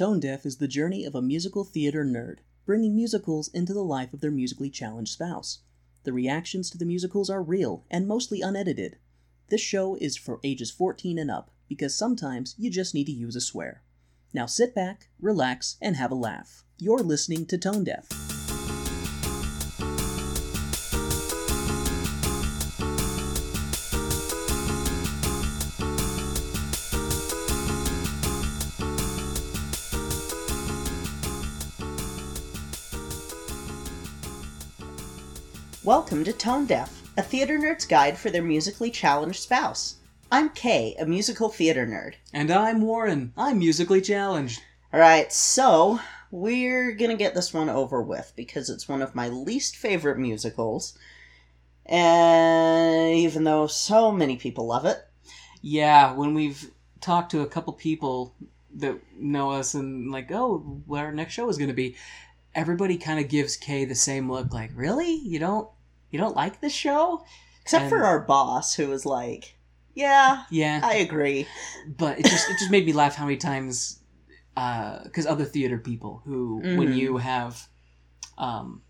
Tone Deaf is the journey of a musical theater nerd, bringing musicals into the life of their musically challenged spouse. The reactions to the musicals are real and mostly unedited. This show is for ages 14 and up because sometimes you just need to use a swear. Now sit back, relax, and have a laugh. You're listening to Tone Deaf. Welcome to Tone Deaf, a theater nerd's guide for their musically challenged spouse. I'm Kay, a musical theater nerd. And I'm Warren. I'm musically challenged. Alright, so we're gonna get this one over with because it's one of my least favorite musicals. And even though so many people love it, Yeah, when we've talked to a couple people that know us and like, oh, what our next show is going to be, everybody kind of gives Kay the same look, like, really? You don't, you don't like this show? except And- for our boss who was like, Yeah, Yeah, I agree. but it just it just made me laugh how many times because other theater people who when Mhm. you have um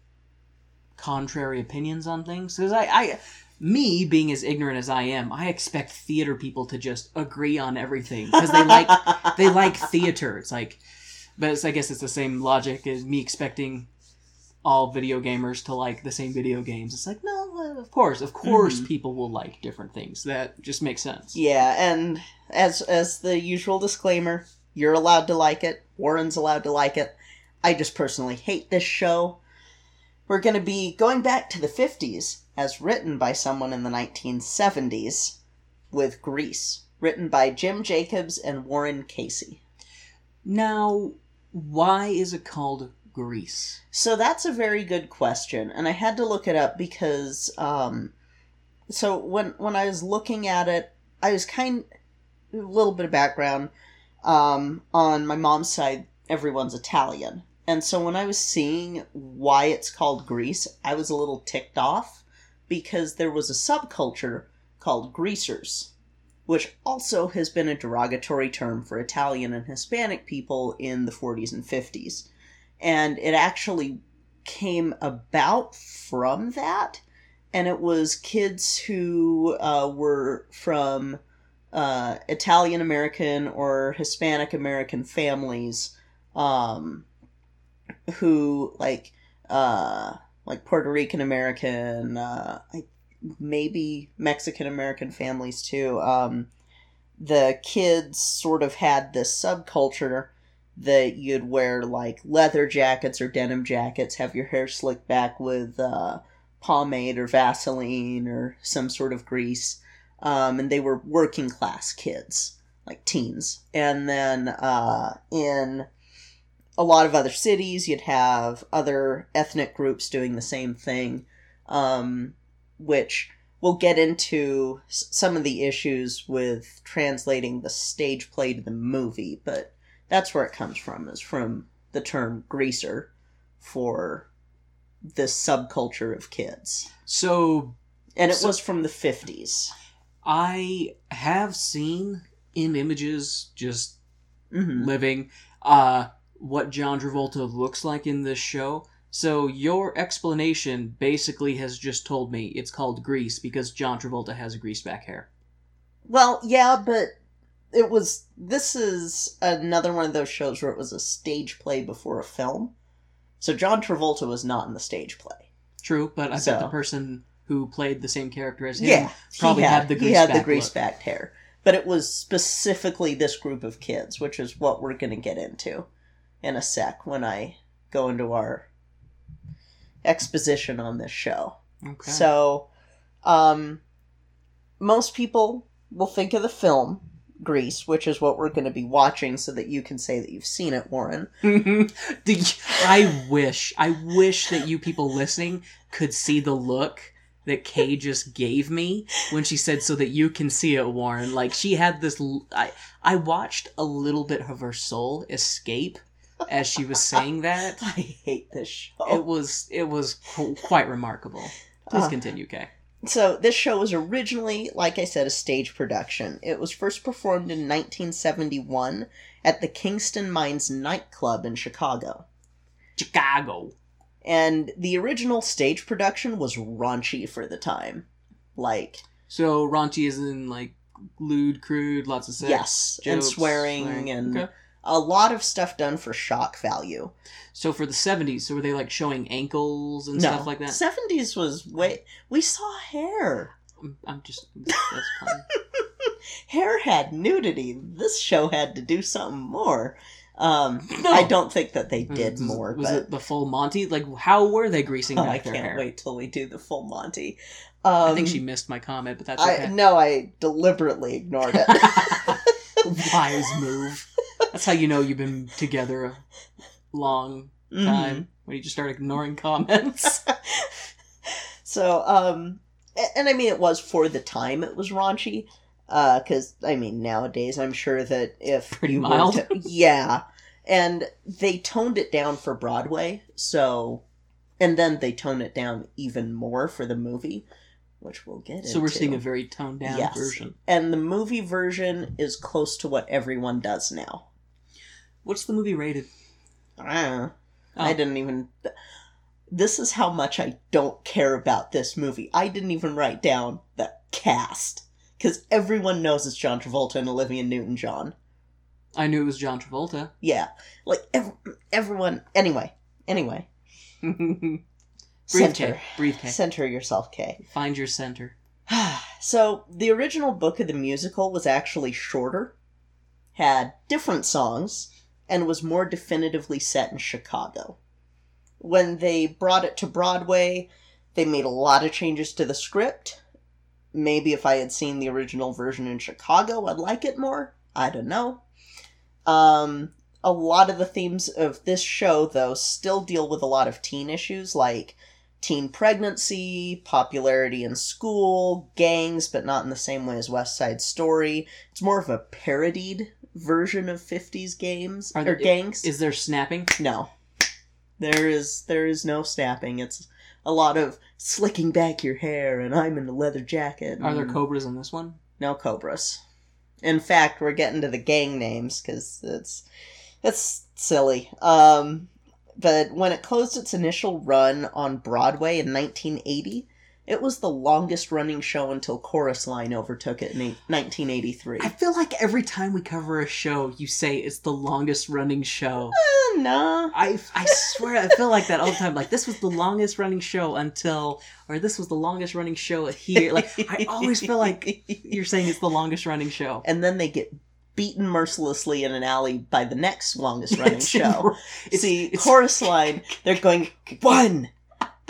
contrary opinions on things because I, I me being as ignorant as i am i expect theater people to just agree on everything because they like they like theater it's like but it's, i guess it's the same logic as me expecting all video gamers to like the same video games it's like no of course of course Mhm. people will like different things that just makes sense Yeah, and as as the usual disclaimer, you're allowed to like it. Warren's allowed to like it. I just personally hate this show. We're going to be going back to the 50s as written by someone in the 1970s with Grease, written by Jim Jacobs and Warren Casey. Now, why is it called Grease? So that's a very good question, and I had to look it up because um so when when I was looking at it, I was kind a little bit of background um on my mom's side, everyone's Italian. And so when I was seeing why it's called Grease, I was a little ticked off because there was a subculture called greasers, which also has been a derogatory term for Italian and Hispanic people in the 40s and 50s and it actually came about from that. And it was kids who uh, were from uh, italian american or hispanic american families um, who like uh, like puerto rican american uh, maybe mexican american families too. Um, the kids sort of had this subculture that you'd wear like leather jackets or denim jackets, have your hair slicked back with uh, pomade or Vaseline or some sort of grease. Um, and they were working class kids, like teens. And then uh, in a lot of other cities, you'd have other ethnic groups doing the same thing, um, which we'll get into some of the issues with translating the stage play to the movie, but that's where it comes from is from the term greaser for this subculture of kids So, and it So- was from the 50s I have seen in images just hmm living uh what John Travolta looks like in this show. So your explanation basically has just told me it's called Grease because John Travolta has greased back hair. well yeah but it was this is another one of those shows where it was a stage play before a film. So john travolta was not in the stage play. True, but I So- bet the person who played the same character as him yeah probably he had, the he grease had back the grease backed hair. But it was specifically this group of kids which is what we're going to get into in a sec when i go into our exposition on this show. Okay. so um most people will think of the film grease which is what we're going to be watching so that you can say that you've seen it warren I wish, I wish that you people listening could see the look that Kay just gave me when she said, "So that you can see it, Warren." Like she had this. l- I I watched a little bit of her soul escape as she was saying that. i hate this show It was it was qu- quite remarkable. Please Uh, continue, Kay. So this show was originally, like I said, a stage production. It was first performed in 1971 at the Kingston Mines nightclub in Chicago. Chicago. And the original stage production was raunchy for the time. Like, So raunchy is in like lewd, crude, lots of sex. yes, and jokes, swearing, and Okay. A lot of stuff done for shock value. So for the seventies, so were they like showing ankles and no, stuff like that? 70s was way. We saw hair. I'm- just that's fine. Hair had nudity. This show had to do something more. Um, No. I don't think that they did Was- more, Was but it the full Monty? Like, how were they greasing Oh, back I their can't wait till we do the full Monty. Um, I think she missed my comment, but that's I okay. no, I deliberately ignored it. Wise move. That's how you know you've been together a long Mhm. time when you just start ignoring comments. So, um, and I mean, it was for the time it was raunchy. Because I mean, nowadays I'm sure that if Pretty you mild. to- yeah, and they toned it down for Broadway. So, and then they tone it down even more for the movie, which we'll get so we're seeing a very toned down Yes. version. and the movie version is close to what everyone does now. What's the movie rated? Ah. Oh. I didn't even. This is how much I don't care about this movie. I didn't even write down the cast because everyone knows it's John Travolta and Olivia Newton-John. I knew it was John Travolta. Yeah, like ev- everyone. Anyway, anyway, Breathe, center, Kay. Breathe, Kay. center yourself, Kay. Find your center. so the original book of the musical was actually shorter, had different songs, and was more definitively set in Chicago. When they brought it to Broadway, they made a lot of changes to the script. Maybe if I had seen the original version in Chicago, I'd like it more. I don't know. Um, a lot of the themes of this show, though, still deal with a lot of teen issues like teen pregnancy, popularity in school, gangs, but not in the same way as West Side Story. It's more of a parodied version of 50s games Are or there- gangs. Is there snapping? no. There is there is no snapping. It's a lot of slicking back your hair and I'm in a leather jacket. Are there cobras in this one? no cobras. In fact, we're getting to the gang names because it's it's silly. Um, but when it closed its initial run on Broadway in 1980, it was the longest running show until Chorus Line overtook it in 1983. I feel like every time we cover a show, you say it's the longest running show. Eh, nah. I, I swear I feel like that all the time. Like this was the longest running show until, or this was the longest running show here. Like I always feel like you're saying it's the longest running show. and then they get beaten mercilessly in an alley by the next longest running show. it's- See, it's- chorus line, they're going, one,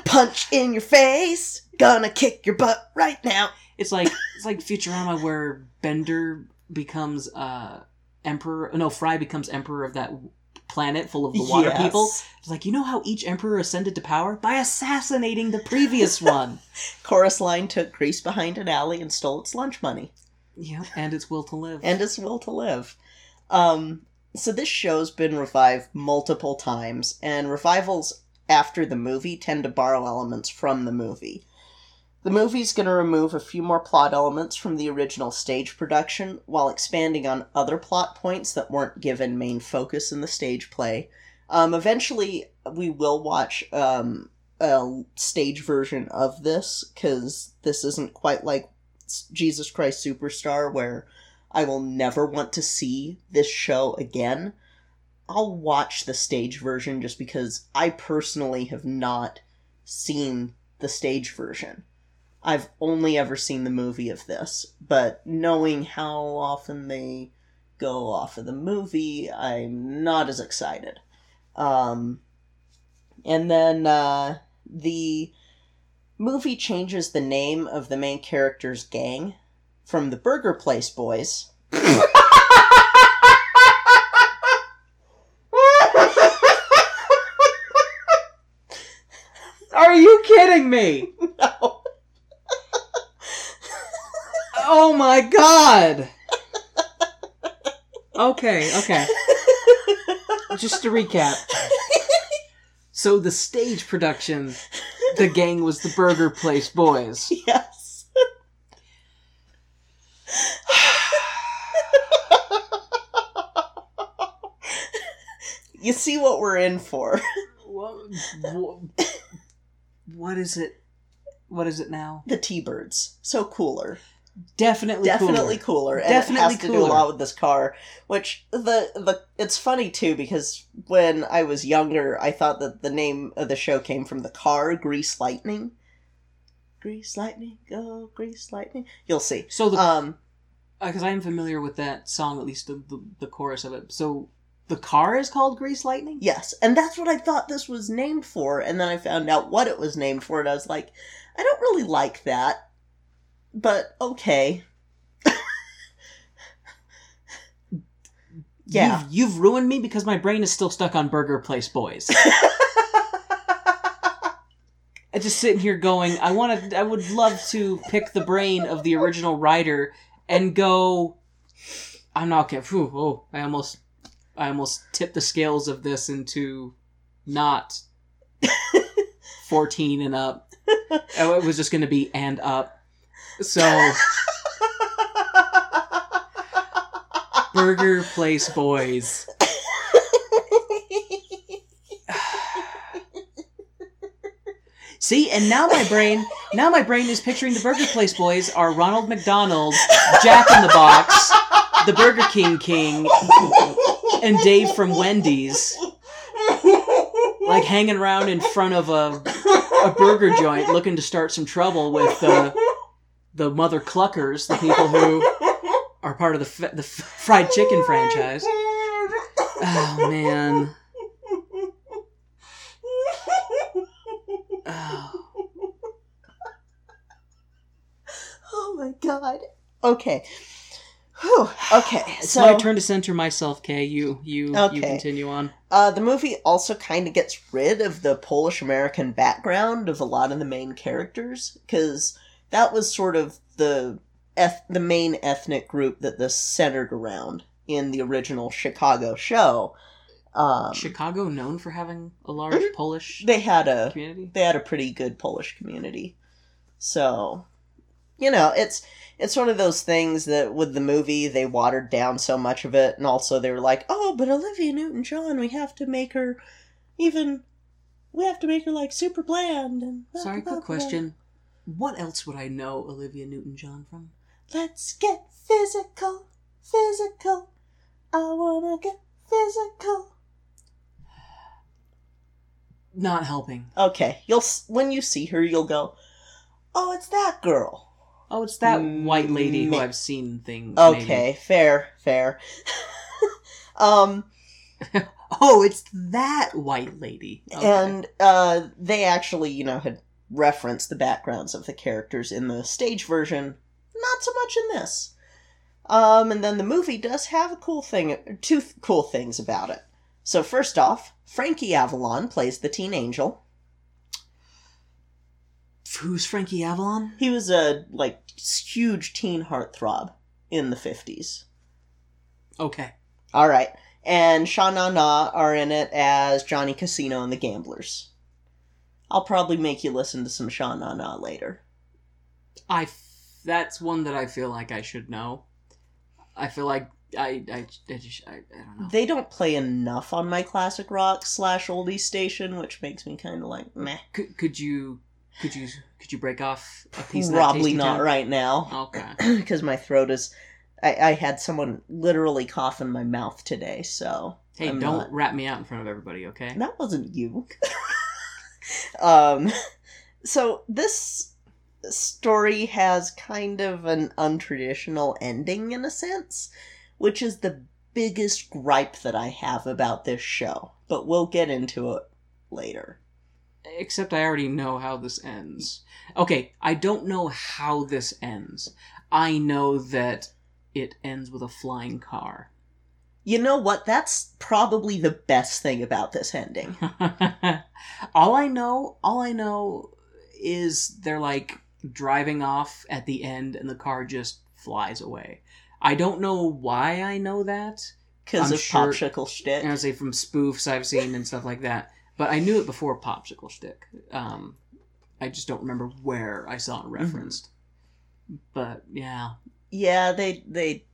punch in your face, gonna kick your butt right now. It's like it's like Futurama where Bender becomes uh emperor. No, Fry becomes emperor of that planet full of the water Yes. people. It's like you know how each emperor ascended to power by assassinating the previous one. Chorus line took Grease behind an alley and stole its lunch money yeah, and its will to live. and its will to live. Um, so this show's been revived multiple times, and revivals after the movie tend to borrow elements from the movie. The movie's going to remove a few more plot elements from the original stage production while expanding on other plot points that weren't given main focus in the stage play. Um, eventually, we will watch um, a stage version of this because this isn't quite like Jesus Christ Superstar, where I will never want to see this show again. I'll watch the stage version just because I personally have not seen the stage version. I've only ever seen the movie of this, but knowing how often they go off of the movie, I'm not as excited. Um, and then uh, the movie changes the name of the main character's gang from the Burger Place Boys. Are you kidding me? no. Oh my god. Okay, okay. Just to recap. So the stage production, the gang was the Burger Place Boys. yes. you see what we're in for. what, what is it? What is it now? The T-Birds. So cooler. Definitely, Definitely cooler. Definitely cooler. And Definitely it has to do a lot with this car. Which the the it's funny too because when I was younger, I thought that the name of the show came from the car Grease Lightning. Grease Lightning, go Grease Lightning. You'll see. So the Um, because I am familiar with that song, at least the, the the chorus of it. So the car is called Grease Lightning. yes, and that's what I thought this was named for, and then I found out what it was named for, and I was like, I don't really like that, but okay. Yeah. You've, you've ruined me because my brain is still stuck on Burger Place Boys. I'm just sitting here going, I want to, I would love to pick the brain of the original writer and go, I'm not okay. Phew, oh, I almost, I almost tipped the scales of this into not 14 and up. Oh, It was just going to be and up. So, Burger Place Boys. See, and now my brain, now my brain is picturing the Burger Place Boys are Ronald McDonald, Jack in the Box, the Burger King King, and Dave from Wendy's, like hanging around in front of a a burger joint, looking to start some trouble with the the Mother Cluckers, the people who are part of the the fried chicken franchise. Oh man. Oh. Oh my god. Okay. Whew. Okay. It's so my turn to center myself, Kay. You you you continue on. Uh, the movie also kind of gets rid of the Polish American background of a lot of the main characters because that was sort of the eth- the main ethnic group that this centered around in the original Chicago show. Um, Chicago known for having a large Mhm. Polish they had a community. they had a pretty good Polish community. So, you know, it's it's one of those things that with the movie they watered down so much of it, and also they were like, oh, but Olivia Newton John, we have to make her even, we have to make her like super bland. And blah, Sorry, blah, quick blah. question. What else would I know Olivia Newton-John from? Let's get physical, physical. I wanna get physical. Not helping. Okay, you'll when you see her, you'll go, oh, it's that girl. Oh, it's that white lady who I've seen things. Okay, fair, fair. um. Oh, it's that white lady. Okay. and uh, they actually, you know, had referenced the backgrounds of the characters in the stage version. Not so much in this. Um, and then the movie does have a cool thing, two th- cool things about it. So first off, Frankie Avalon plays the teen angel. Who's Frankie Avalon? He was a like huge teen heartthrob in the fifties. Okay. All right. And Sha Na Na are in it as Johnny Casino and the Gamblers. I'll probably make you listen to some Sha Na Na later. I. F- that's one that I feel like I should know. I feel like I. I. I, just, I, I don't know. They don't play enough on my classic rock slash oldie station, which makes me kind of like meh. Could, could you. Could you. Could you break off a piece of Probably not right now Okay. because my throat is. I, I had someone literally cough in my mouth today, so Hey, I'm don't not- rat me out in front of everybody, okay? That wasn't you. um, so this story has kind of an untraditional ending in a sense, which is the biggest gripe that I have about this show. But we'll get into it later. Except I already know how this ends. Okay, I don't know how this ends. I know that it ends with a flying car. You know what? That's probably the best thing about this ending. all I know, all I know is they're like driving off at the end and the car just flies away. I don't know why I know that. Because of sure- popsicle shtick. I would say from spoofs I've seen and stuff like that. But I knew it before Popsicle Stick. Um, I just don't remember where I saw it referenced. But yeah, yeah they they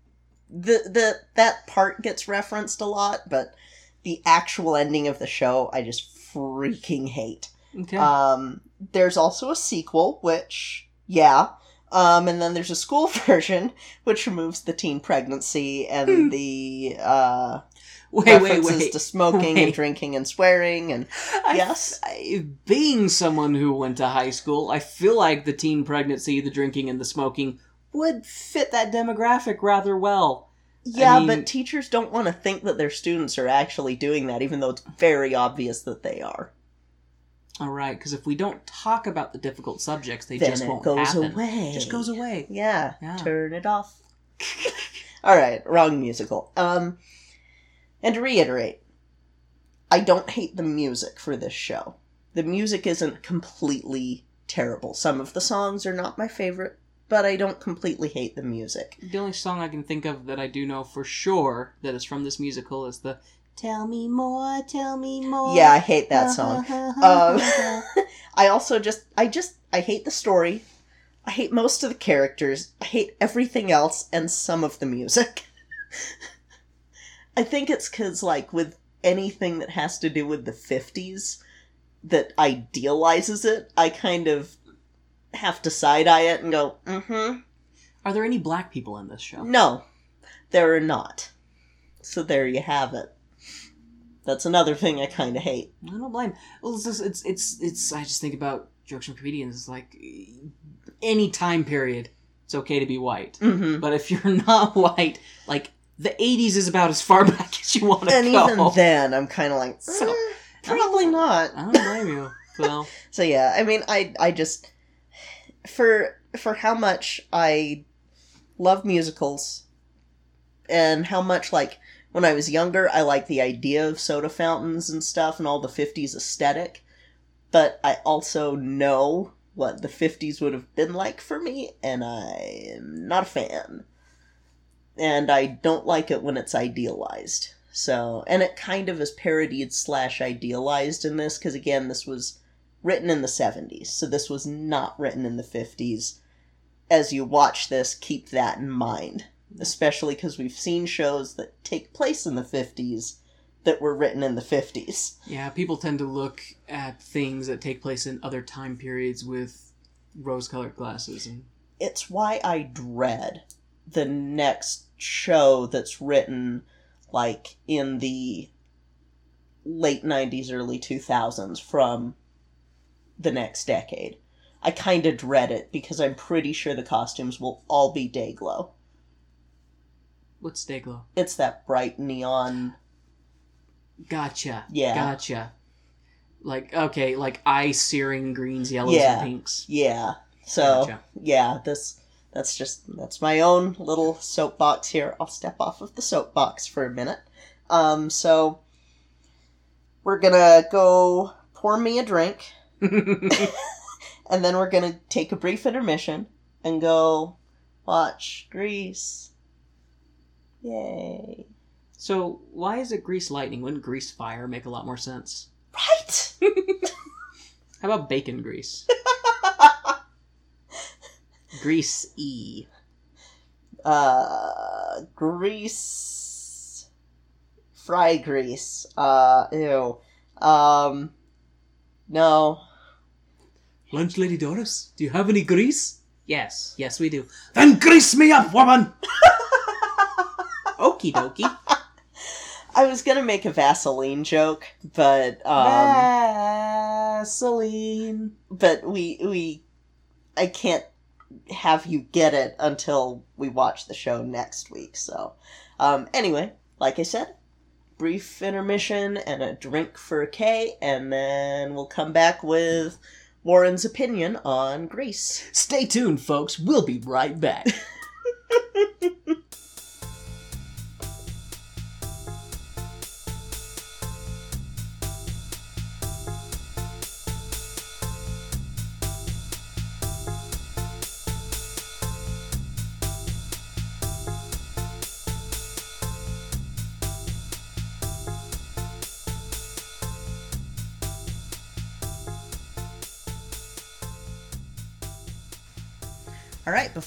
the the that part gets referenced a lot but the actual ending of the show, I just freaking hate. Okay. Um, there's also a sequel, which, yeah. Um, and then there's a school version, which removes the teen pregnancy and Hmm. the uh, wait, wait, references wait. to smoking and drinking and swearing. And I- yes. I- being someone who went to high school, I feel like the teen pregnancy, the drinking, and the smoking would fit that demographic rather well. yeah, mean- but teachers don't want to think that their students are actually doing that, even though it's very obvious that they are. All right, because if we don't talk about the difficult subjects, they then just it won't goes happen. away. It just goes away. Yeah, Yeah. turn it off. All right, wrong musical. Um, and to reiterate, I don't hate the music for this show. The music isn't completely terrible. Some of the songs are not my favorite, but I don't completely hate the music. The only song I can think of that I do know for sure that is from this musical is the "Tell Me More, Tell Me More." Yeah, I hate that song. Um, I also just, I just, I hate the story. I hate most of the characters. I hate everything else and some of the music. I think it's because, like, with anything that has to do with the 50s that idealizes it, I kind of have to side eye it and go, mm hmm. Are there any black people in this show? No, there are not. So there you have it. That's another thing I kind of hate. I don't blame. Well, it's just, it's it's it's. I just think about jokes from comedians. It's like any time period, it's okay to be white. hmm But if you're not white, like the '80s is about as far back as you want to And go. And even then, I'm kind of like, So- "Mm, probably not. I don't blame you. So So yeah, I mean, I I just for for how much I love musicals and how much like when I was younger I liked the idea of soda fountains and stuff and all the 50s aesthetic, but I also know what the 50s would have been like for me and I am not a fan. And I don't like it when it's idealized. So, and it kind of is parodied slash idealized in this because again, this was written in the 70s, so this was not written in the 50s. As you watch this, keep that in mind, especially because we've seen shows that take place in the 50s that were written in the 50s. yeah, people tend to look at things that take place in other time periods with rose-colored glasses, and It's why I dread the next show that's written like in the late 90s, early 2000s from the next decade. I kind of dread it because I'm pretty sure the costumes will all be Day-Glo. what's Day-Glo It's that bright neon. Gotcha. Yeah. Gotcha. Like okay, like eye searing greens, yellows, Yeah. and pinks. Yeah. So Gotcha. yeah, this that's just that's my own little soapbox here. I'll step off of the soapbox for a minute. Um, so we're gonna go pour me a drink, and then we're gonna take a brief intermission and go watch Grease. Yay! so why is it grease lightning? Wouldn't grease fire make a lot more sense? Right. How about bacon grease? grease E. uh, grease, fry grease. Uh, ew. Um, no. Lunch Lady Doris, do you have any grease? Yes, yes we do. Then grease me up, woman! Okie dokie. I was gonna make a Vaseline joke, but um, Vaseline. but we we, I can't have you get it until we watch the show next week. So, um, anyway, like I said, brief intermission and a drink for Kay, and then we'll come back with Warren's opinion on Grease. Stay tuned, folks. We'll be right back.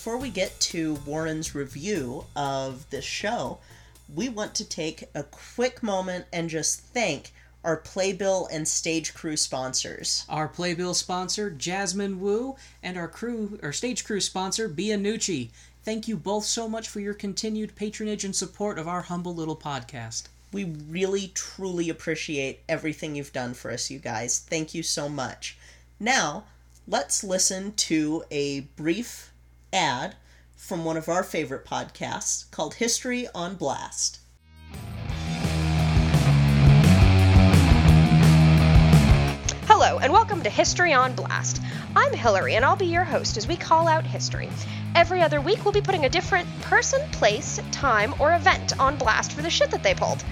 before we get to Warren's review of this show, we want to take a quick moment and just thank our Playbill and stage crew sponsors. Our Playbill sponsor, Jasmine Wu, and our crew, our stage crew sponsor, Bianucci. Thank you both so much for your continued patronage and support of our humble little podcast. We really, truly appreciate everything you've done for us, you guys. Thank you so much. Now, let's listen to a brief ad from one of our favorite podcasts called History on Blast. Hello, and welcome to History on Blast. I'm Hillary, and I'll be your host as we call out history. Every other week, we'll be putting a different person, place, time, or event on blast for the shit that they pulled.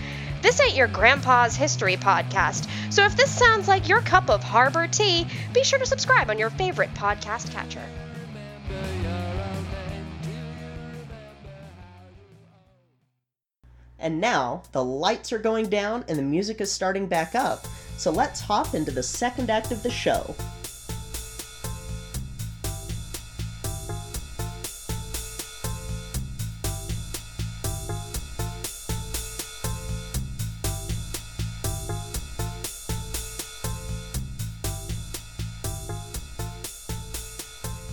This ain't your grandpa's history podcast, so if this sounds like your cup of harbor tea, be sure to subscribe on your favorite podcast catcher. And now the lights are going down and the music is starting back up, so let's hop into the second act of the show.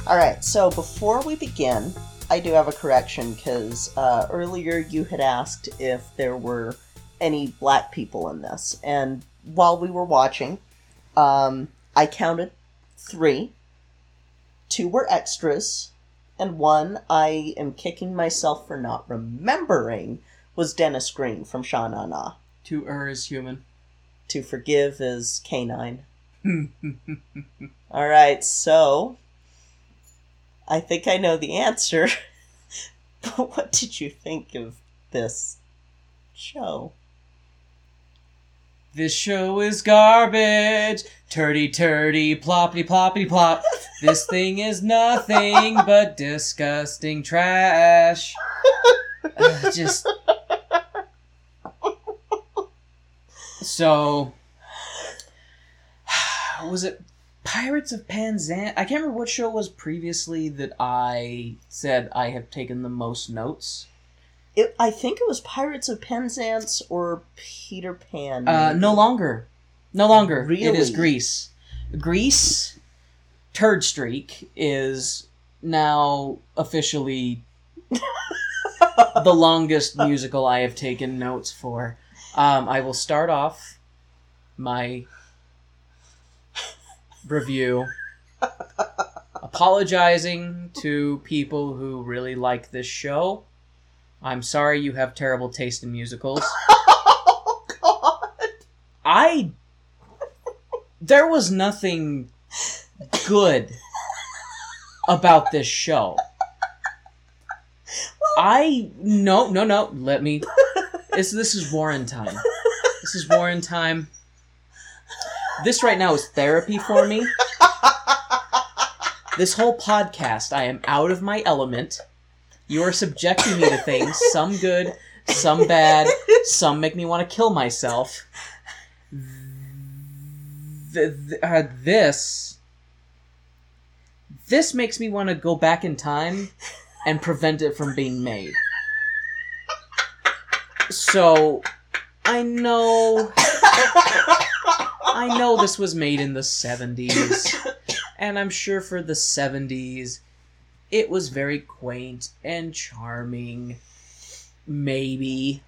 All right, so before we begin, I do have a correction because uh, earlier you had asked if there were any black people in this, and while we were watching, um, I counted three. Two were extras, and one I am kicking myself for not remembering was Dennis Greene from Sha Na Na. To err is human. To forgive is canine. All right, so I think I know the answer. but what did you think of this show? This show is garbage. Turdy turdy ploppity ploppity plop. This thing is nothing but disgusting trash. Uh, just so was it Pirates of Penzance? I can't remember what show was previously that I said I have taken the most notes. It, I think it was Pirates of Penzance or Peter Pan. Uh, no longer. No longer. It is Grease. Greece, Grease Turd Streak is now officially the longest musical I have taken notes for. Um, I will start off my review apologizing to people who really like this show. I'm sorry you have terrible taste in musicals. oh God! I there was nothing good about this show. I no no no let me this this is Warren time. This is Warren time. This right now is therapy for me. This whole podcast I am out of my element. You are subjecting me to things, some good, some bad, some make me want to kill myself. Th- th- uh, this this makes me want to go back in time and prevent it from being made. So I know I know this was made in the 70s and I'm sure for the 70s it was very quaint and charming maybe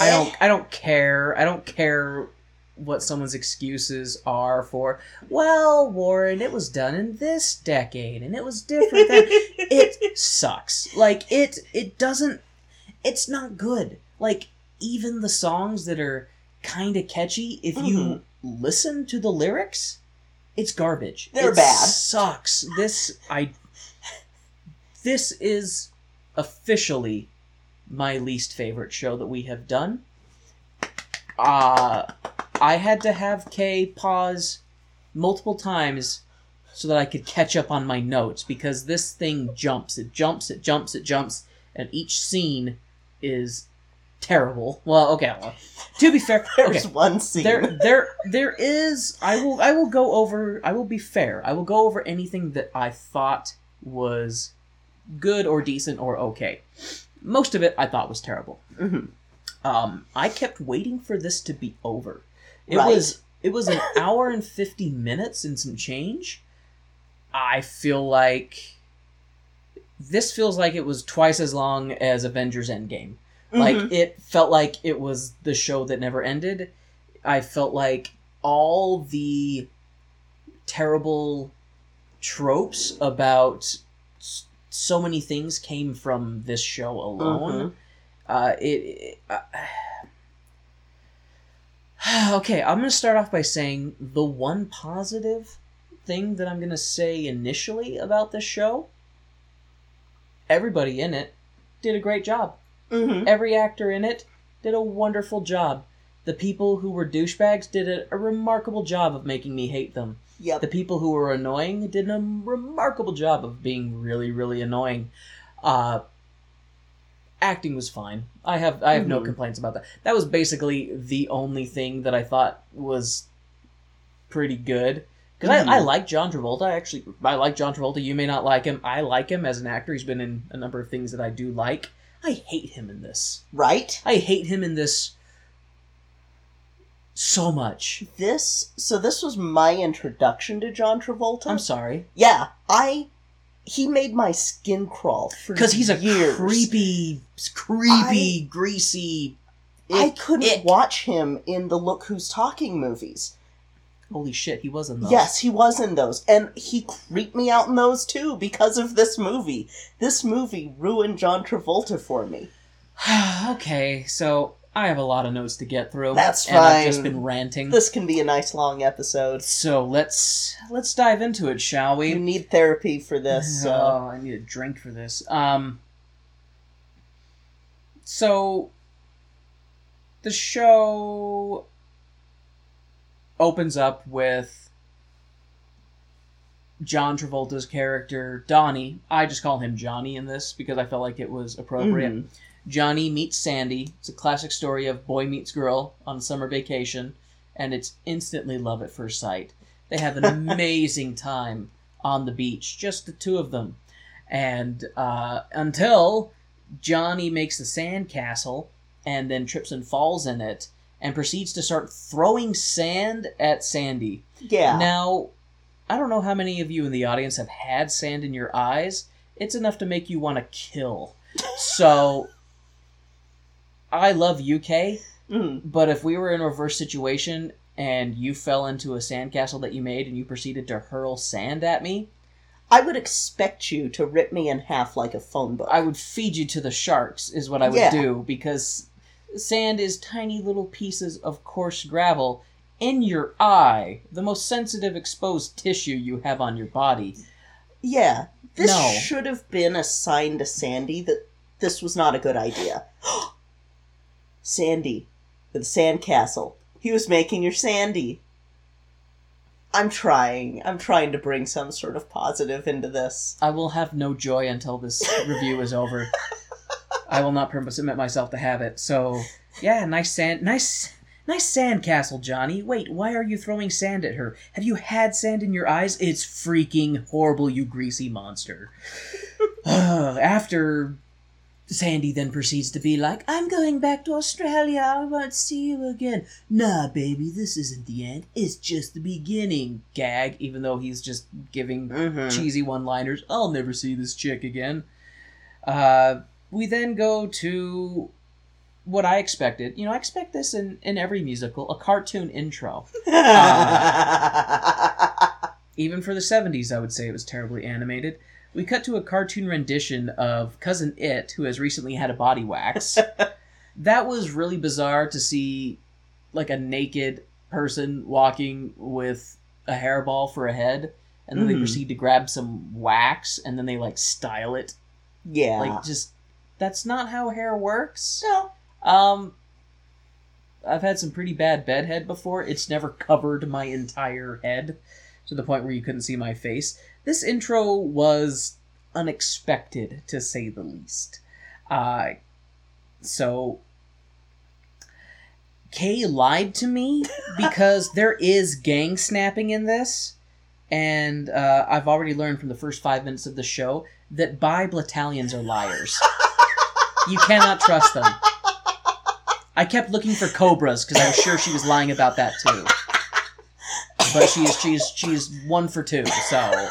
I don't I don't care. I don't care what someone's excuses are for well, Warren, it was done in this decade and it was different then. it sucks. Like it it doesn't it's not good. Like even the songs that are kind of catchy if you Mhm. Listen to the lyrics, it's garbage. They're It bad. Sucks. This I this is officially my least favorite show that we have done. Uh I had to have Kay pause multiple times so that I could catch up on my notes because this thing jumps, it jumps, it jumps, it jumps, and each scene is terrible. Well, okay, well, to be fair, There's okay, one scene. there there there is I will I will go over I will be fair. I will go over anything that I thought was good or decent or okay. Most of it I thought was terrible. Mhm. um, I kept waiting for this to be over. It Right. was it was an hour and fifty minutes and some change. I feel like this feels like it was twice as long as Avengers Endgame. Like Mhm. it felt like it was the show that never ended. I felt like all the terrible tropes about so many things came from this show alone. Uh, it. it uh, okay, I'm gonna start off by saying the one positive thing that I'm gonna say initially about this show. Everybody in it did a great job. Mhm. Every actor in it did a wonderful job. The people who were douchebags did a, a remarkable job of making me hate them. Yep. The people who were annoying did a remarkable job of being really, really annoying. Uh, acting was fine. I have I have no Mhm. complaints about that. That was basically the only thing that I thought was pretty good. Because Mhm. I, I like John Travolta. I actually I like John Travolta. You may not like him. I like him as an actor. He's been in a number of things that I do like. I hate him in this. Right? I hate him in this so much. This so this was my introduction to John Travolta. I'm sorry. Yeah, I he made my skin crawl for Because he's a years. creepy, creepy, greasy. I couldn't ick. watch him in the Look Who's Talking movies. Holy shit, he was in those. Yes, he was in those, and he creeped me out in those too because of this movie. This movie ruined John Travolta for me. okay, so I have a lot of notes to get through. That's and I've just been ranting. This can be a nice long episode. So let's let's dive into it, shall we? You need therapy for this. So. Oh, I need a drink for this. Um. So, the show opens up with John Travolta's character Donnie. I just call him Johnny in this because I felt like it was appropriate. Mhm. Johnny meets Sandy. It's a classic story of boy meets girl on a summer vacation, and it's instantly love at first sight. They have an amazing time on the beach, just the two of them. And uh, until Johnny makes the sand castle and then trips and falls in it and proceeds to start throwing sand at Sandy. Yeah. Now, I don't know how many of you in the audience have had sand in your eyes. It's enough to make you want to kill. So, I love you Kay, Mhm. but if we were in a reverse situation and you fell into a sandcastle that you made and you proceeded to hurl sand at me, I would expect you to rip me in half like a phone book. I would feed you to the sharks, is what I would Yeah. do, because sand is tiny little pieces of coarse gravel in your eye, the most sensitive exposed tissue you have on your body. yeah. This No. should have been a sign to Sandy that this was not a good idea. Sandy, with Sandcastle. He was making your Sandy. I'm trying. I'm trying to bring some sort of positive into this. I will have no joy until this review is over. I will not permit myself to have it. So, yeah, nice sand, nice, nice sand castle, Johnny. Wait, why are you throwing sand at her? Have you had sand in your eyes? It's freaking horrible, you greasy monster. After Sandy then proceeds to be like, I'm going back to Australia. I won't see you again. Nah, baby, this isn't the end. It's just the beginning. Gag, even though he's just giving Mm-hmm. cheesy one liners. I'll never see this chick again. Uh, we then go to what I expected. You know, I expect this in, in every musical a cartoon intro. Even for the 70s, I would say it was terribly animated. We cut to a cartoon rendition of Cousin It, who has recently had a body wax. that was really bizarre to see, like, a naked person walking with a hairball for a head, and then they Mhm. proceed to grab some wax, and then they, like, style it. yeah. Like, just, that's not how hair works. no. Um, I've had some pretty bad bedhead before. It's never covered my entire head to the point where you couldn't see my face. This intro was unexpected, to say the least. Uh, so. Kay lied to me because there is gang snapping in this, and uh, I've already learned from the first five minutes of the show that bi battalions are liars. you cannot trust them. I kept looking for cobras because I was sure she was lying about that too. But she's she's she's one for two, so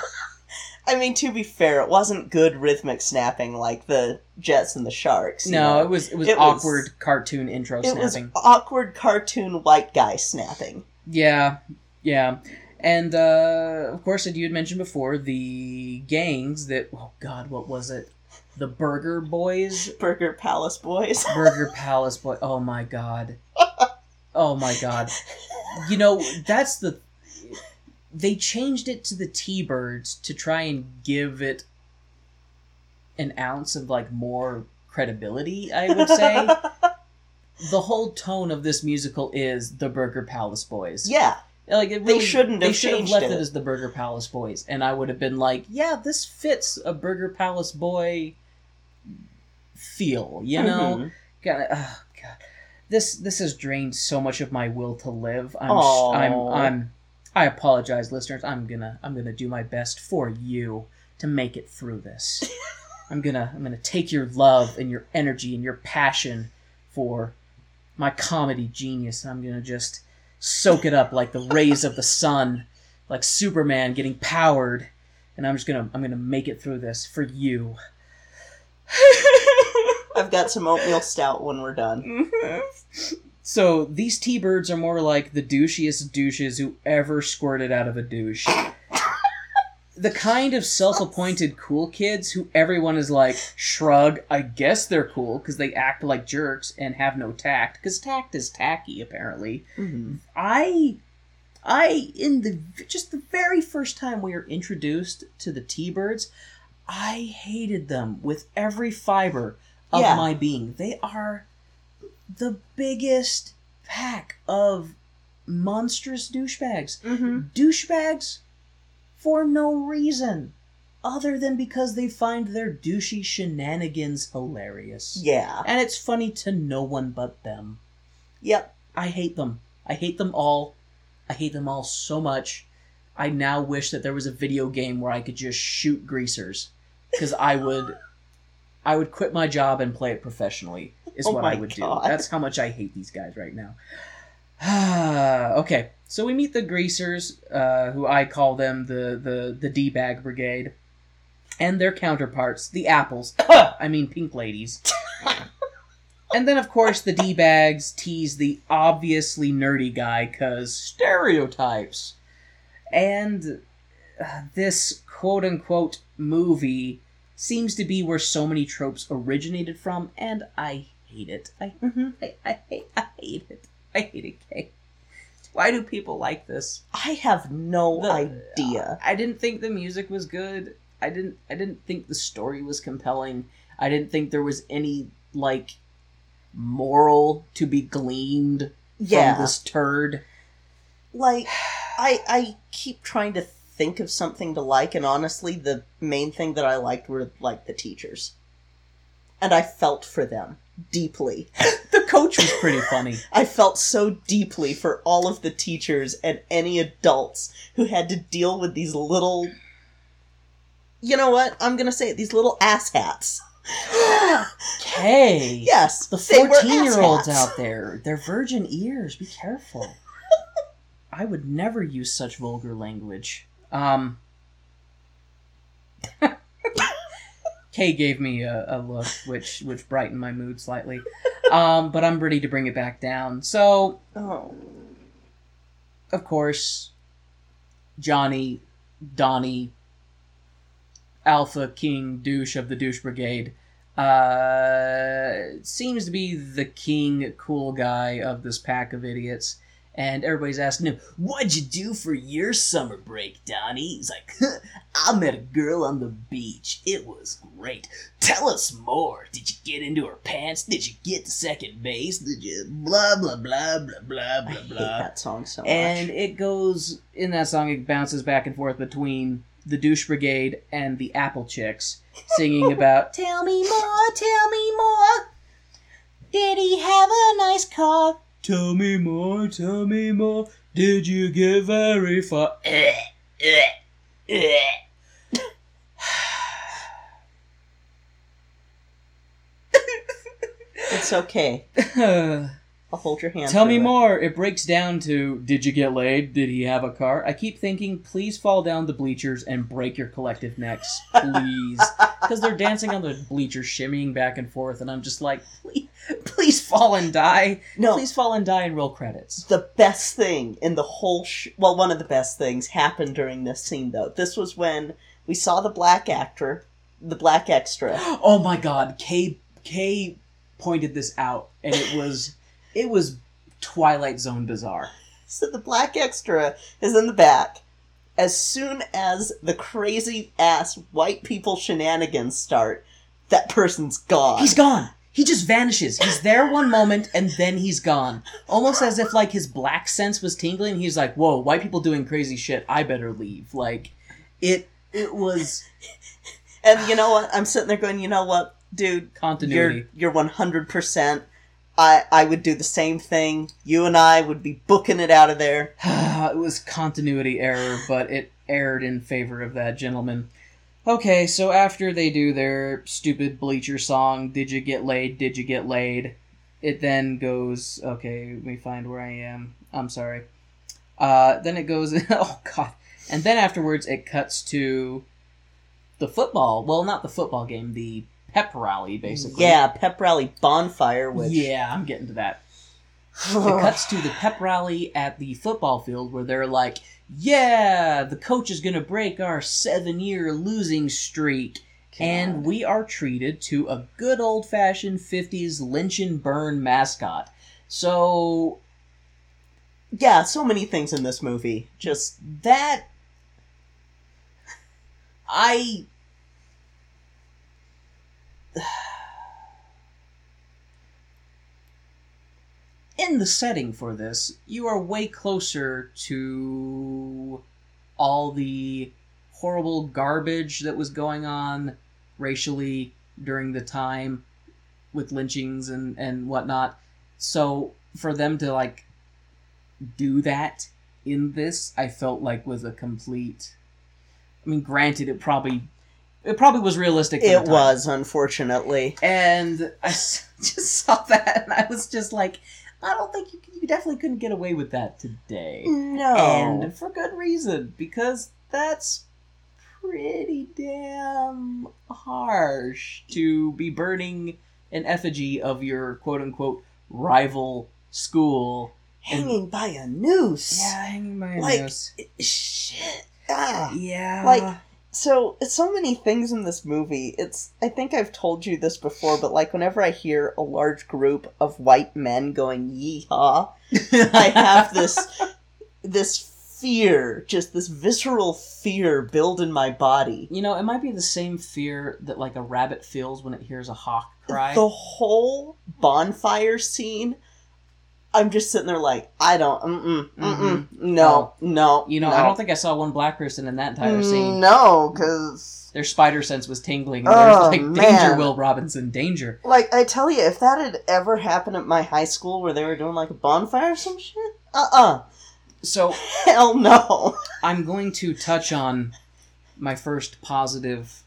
I mean, to be fair, it wasn't good rhythmic snapping like the Jets and the Sharks. no, know? it was it was It was- awkward cartoon intro It was snapping. awkward cartoon white guy snapping. Yeah, yeah. And uh, of course, as you had mentioned before, the gangs that oh god, what was it? The Burger Boys, Burger Palace Boys. Burger Palace Boy. Oh my god. Oh my god. You know that's the. They changed it to the T-Birds to try and give it an ounce of like more credibility. I would say the whole tone of this musical is the Burger Palace Boys. yeah, Like it They shouldn't Have They should have left it. it. as the Burger Palace Boys, and I would have been like, "Yeah, this fits a Burger Palace boy feel." You know, Mhm. God, oh, God, this this has drained so much of my will to live. I'm. I'm, I'm, I apologize, listeners. I'm gonna, I'm gonna do my best for you to make it through this. I'm gonna, I'm gonna take your love and your energy and your passion for my comedy genius, and I'm gonna just soak it up like the rays of the sun, like Superman getting powered, and I'm just gonna, I'm gonna make it through this for you. I've got some oatmeal stout when we're done. So these T-birds are more like the douchiest douches who ever squirted out of a douche. the kind of self-appointed cool kids who everyone is like, shrug, I guess they're cool because they act like jerks and have no tact. Because tact is tacky, apparently. Mhm. I, I in the just the very first time we were introduced to the T-birds, I hated them with every fiber of Yeah. my being. They are the biggest pack of monstrous douchebags. Mhm. Douchebags for no reason other than because they find their douchey shenanigans hilarious. Yeah. And it's funny to no one but them. Yep. I hate them. I hate them all. I hate them all so much. I now wish that there was a video game where I could just shoot greasers because I would I would quit my job and play it professionally is Oh what I would God. do. That's how much I hate these guys right now. okay, so we meet the greasers, uh, who I call them the the the D bag brigade, and their counterparts, the apples. I mean, pink ladies. And then, of course, the D bags tease the obviously nerdy guy because stereotypes. And uh, this quote unquote movie seems to be where so many tropes originated from, and I hate it. I. I, I, hate, I hate it. I hate it, Kay. Why do people like this? I have no The- uh, idea. I didn't think the music was good. I didn't. I didn't think the story was compelling. I didn't think there was any like moral to be gleaned Yeah. from this turd. like I I keep trying to think of something to like and honestly the main thing that I liked were like the teachers. And I felt for them deeply. The coach was pretty funny. I felt so deeply for all of the teachers and any adults who had to deal with these little You know what? I'm to say it, these little asshats. Hey, Yes, the fourteen-year-olds out there, they're virgin ears. Be careful. I would never use such vulgar language. Um. Kay gave me a, a look, which which brightened my mood slightly. Um, but I'm ready to bring it back down. So Oh. of course, Johnny, Donnie, Alpha King Douche of the Douche Brigade, uh, seems to be the king cool guy of this pack of idiots. And everybody's asking him, What'd you do for your summer break, Donnie? He's like, I met a girl on the beach. It was great. Tell us more. Did you get into her pants? Did you get to second base? Did you blah, blah, blah, blah, blah, I blah, hate blah? that song so and much. it goes in that song it bounces back and forth between the douche brigade and the apple chicks singing about tell me more tell me more did he have a nice car tell me more tell me more did you get very far. It's okay. I'll hold your hand. Tell me it. more. It breaks down to Did you get laid? Did he have a car? I keep thinking, please fall down the bleachers and break your collective necks. Please. Because they're dancing on the bleachers, shimmying back and forth, and I'm just like, please, please fall and die. No, Please fall and die in roll credits. the best thing in the whole sh- well one of the best things happened during this scene though this was when we saw the black actor the black extra Oh my god, Kay Kay pointed this out, and it was it was Twilight Zone bizarre. so the black extra is in the back as soon as the crazy ass white people shenanigans start that person's gone He's gone. He just vanishes. He's there one moment and then he's gone. Almost as if like his black sense was tingling. He's like, "Whoa, white people doing crazy shit. I better leave." Like it it was and you know what i'm sitting there going you know what dude continuity. you're you're 100% I, I would do the same thing. You and I would be booking it out of there. it was continuity error, but it erred in favor of that gentleman. Okay, so after they do their stupid bleacher song, Did You Get Laid? Did You Get Laid? It then goes, okay, let me find where I am. I'm sorry. Uh, then it goes, oh god. And then afterwards it cuts to the football. Well, not the football game, the pep rally, basically. Yeah, pep rally bonfire, which Yeah, I'm getting to that. It cuts to the pep rally at the football field where they're like, "Yeah, the coach is going to break our seven-year losing streak." And we are treated to a good old fashioned 50s lynch and burn mascot. So yeah, so many things in this movie. Just that. I. In the setting for this, you are way closer to all the horrible garbage that was going on racially during the time with lynchings and, and whatnot. So for them to like do that in this, I felt like was a complete. I mean, granted, it probably it probably was realistic. It was, unfortunately. and I just saw that, and I was just like, I don't think you you definitely couldn't get away with that today, No. and for good reason because that's pretty damn harsh to be burning an effigy of your quote unquote rival school. Hanging by a noose. Yeah, hanging by a Like- noose. Shit. Ah. Yeah. Like, So, it's so many things in this movie. It's I think I've told you this before, but like whenever I hear a large group of white men going yeehaw, I have this this fear, just this visceral fear build in my body. You know, it might be the same fear that like a rabbit feels when it hears a hawk cry. The whole bonfire scene, I'm just sitting there like, I don't, mm-mm, mm-mm, no, no. you know, no. I don't think I saw one black person in that entire scene. Mm, No, because Their spider sense was tingling. And Oh, like man. danger, Will Robinson, danger. like I tell you, if that had ever happened at my high school where they were doing like a bonfire or some shit, uh-uh, So hell no. I'm going to touch on my first positive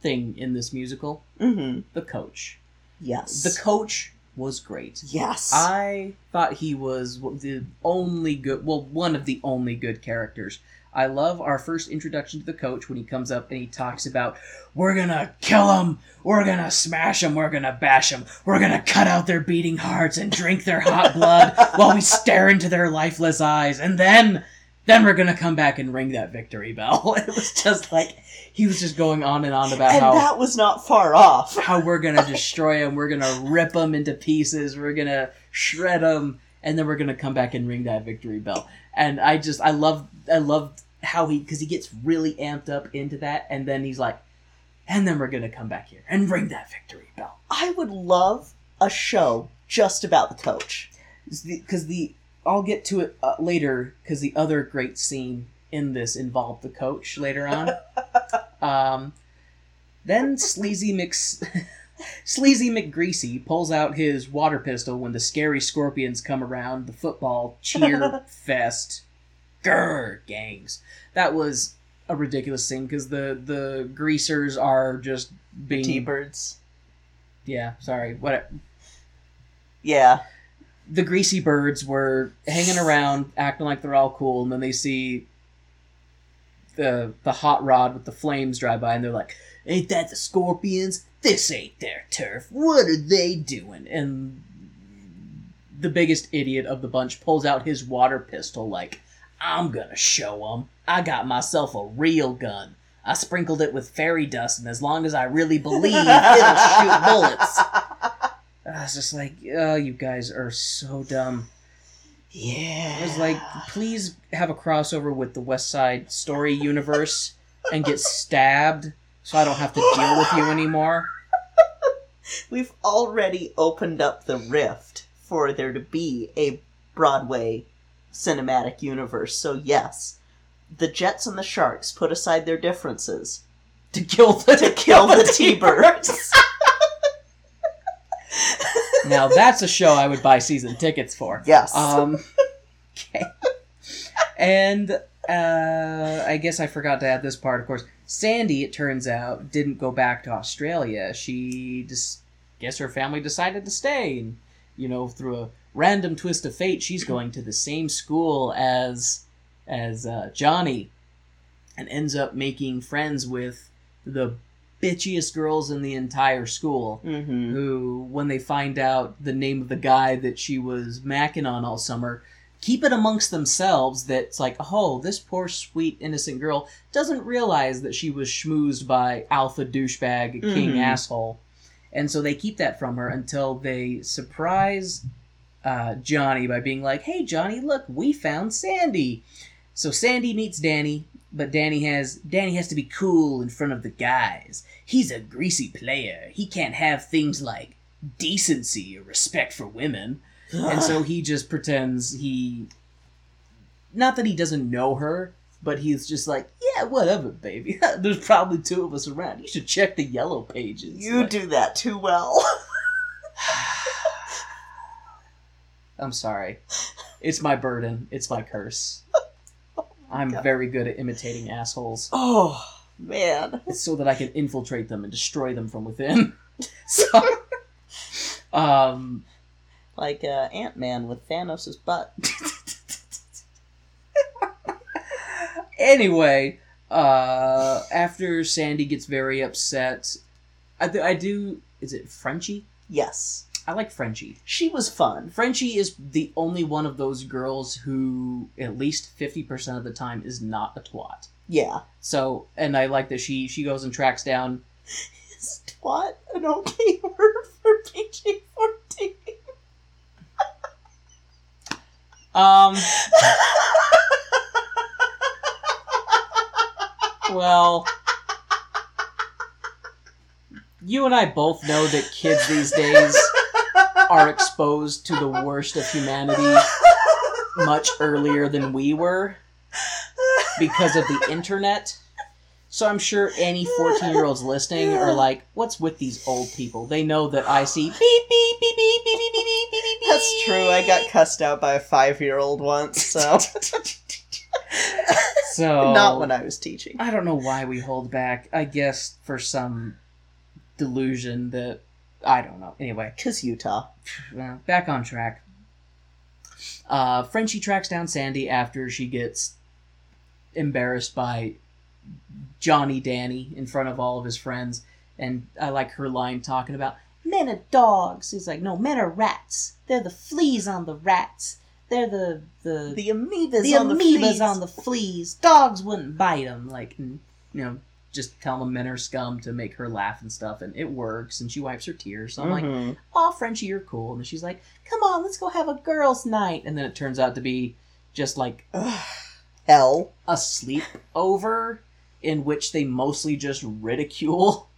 thing in this musical: Mm-hmm. the coach. Yes. The coach was great. yes. I thought he was the only good, well, one of the only good characters. I love our first introduction to the coach when he comes up and he talks about, we're gonna kill him, we're gonna smash him, we're gonna bash him, we're gonna cut out their beating hearts and drink their hot blood while we stare into their lifeless eyes, and then, then we're gonna come back and ring that victory bell. It was just like, he was just going on and on about and how that was not far off. how we're gonna destroy him. We're gonna rip him into pieces. We're gonna shred him, and then we're gonna come back and ring that victory bell. And I just, I love, I love how he, because he gets really amped up into that, and then he's like, and then we're gonna come back here and ring that victory bell. I would love a show just about the coach. Because the, I'll get to it uh, later. Because the other great scene in this involved the coach later on. um, then sleazy Mix. Sleazy McGreasy pulls out his water pistol when the scary scorpions come around the football cheer fest. Grr, gangs. That was a ridiculous scene because the the greasers are just being T-birds. yeah sorry what Yeah. the greasy birds were hanging around, acting like they're all cool, and then they see the the hot rod with the flames drive by, and they're like, "Ain't that the scorpions? This ain't their turf. What are they doing?" And the biggest idiot of the bunch pulls out his water pistol, like, "I'm gonna show 'em. I got myself a real gun. I sprinkled it with fairy dust, and as long as I really believe, it'll shoot bullets." I was just like, "Oh, you guys are so dumb." Yeah. I was like, please have a crossover with the West Side Story universe and get stabbed so I don't have to deal with you anymore. We've already opened up the rift for there to be a Broadway cinematic universe. So yes, the Jets and the Sharks put aside their differences To kill the to kill the T-birds. Now that's a show I would buy season tickets for. yes. Um, okay. And uh, I guess I forgot to add this part. Of course, Sandy, it turns out, didn't go back to Australia. She just guess her family decided to stay, and you know, through a random twist of fate, she's going to the same school as as uh, Johnny, and ends up making friends with the bitchiest girls in the entire school mm-hmm. who, when they find out the name of the guy that she was macking on all summer, keep it amongst themselves that it's like, oh, this poor, sweet, innocent girl doesn't realize that she was schmoozed by alpha douchebag king Mhm. asshole. And so they keep that from her until they surprise uh, Johnny by being like, hey, Johnny, look, we found Sandy. So Sandy meets Danny, but Danny has Danny has to be cool in front of the guys. He's a greasy player. He can't have things like decency or respect for women. And so he just pretends he not that he doesn't know her, but he's just like, yeah, whatever, baby. There's probably two of us around. You should check the yellow pages. you Like, do that too well. I'm sorry. It's my burden. It's my curse. I'm very good at imitating assholes. oh man. It's so that I can infiltrate them and destroy them from within. So, um, Like uh, Ant Man with Thanos' butt. anyway, uh, after Sandy gets very upset, I, th- I do. Is it Frenchie? Yes. I like Frenchie. She was fun. Frenchie is the only one of those girls who, at least fifty percent of the time, is not a twat. Yeah. So, and I like that she she goes and tracks down. Is twat an okay word for PG 14? Um. well, you and I both know that kids these days are exposed to the worst of humanity much earlier than we were because of the internet. So I'm sure any 14 year olds listening are like, what's with these old people? They know that I see beep, beep, beep, beep, beep, beep, beep, beep, beep, beep. That's true. I got cussed out by a five year old once, so. So Not when I was teaching. I don't know why we hold back. I guess for some delusion that I don't know. Anyway, Because Utah. back on track. Uh, Frenchie tracks down Sandy after she gets embarrassed by Johnny Danny in front of all of his friends, and I like her line talking about men are dogs. He's like, no, men are rats. They're the fleas on the rats. They're the the The amoebas the on the amoebas fleas. on the fleas. Dogs wouldn't bite them. Like, and, you know, just tell them men are scum to make her laugh and stuff, and it works. And she wipes her tears. So I'm like, Mhm. "Oh, Frenchie, you're cool." And she's like, "Come on, let's go have a girls' night." And then it turns out to be just like Hell. a sleepover in which they mostly just ridicule,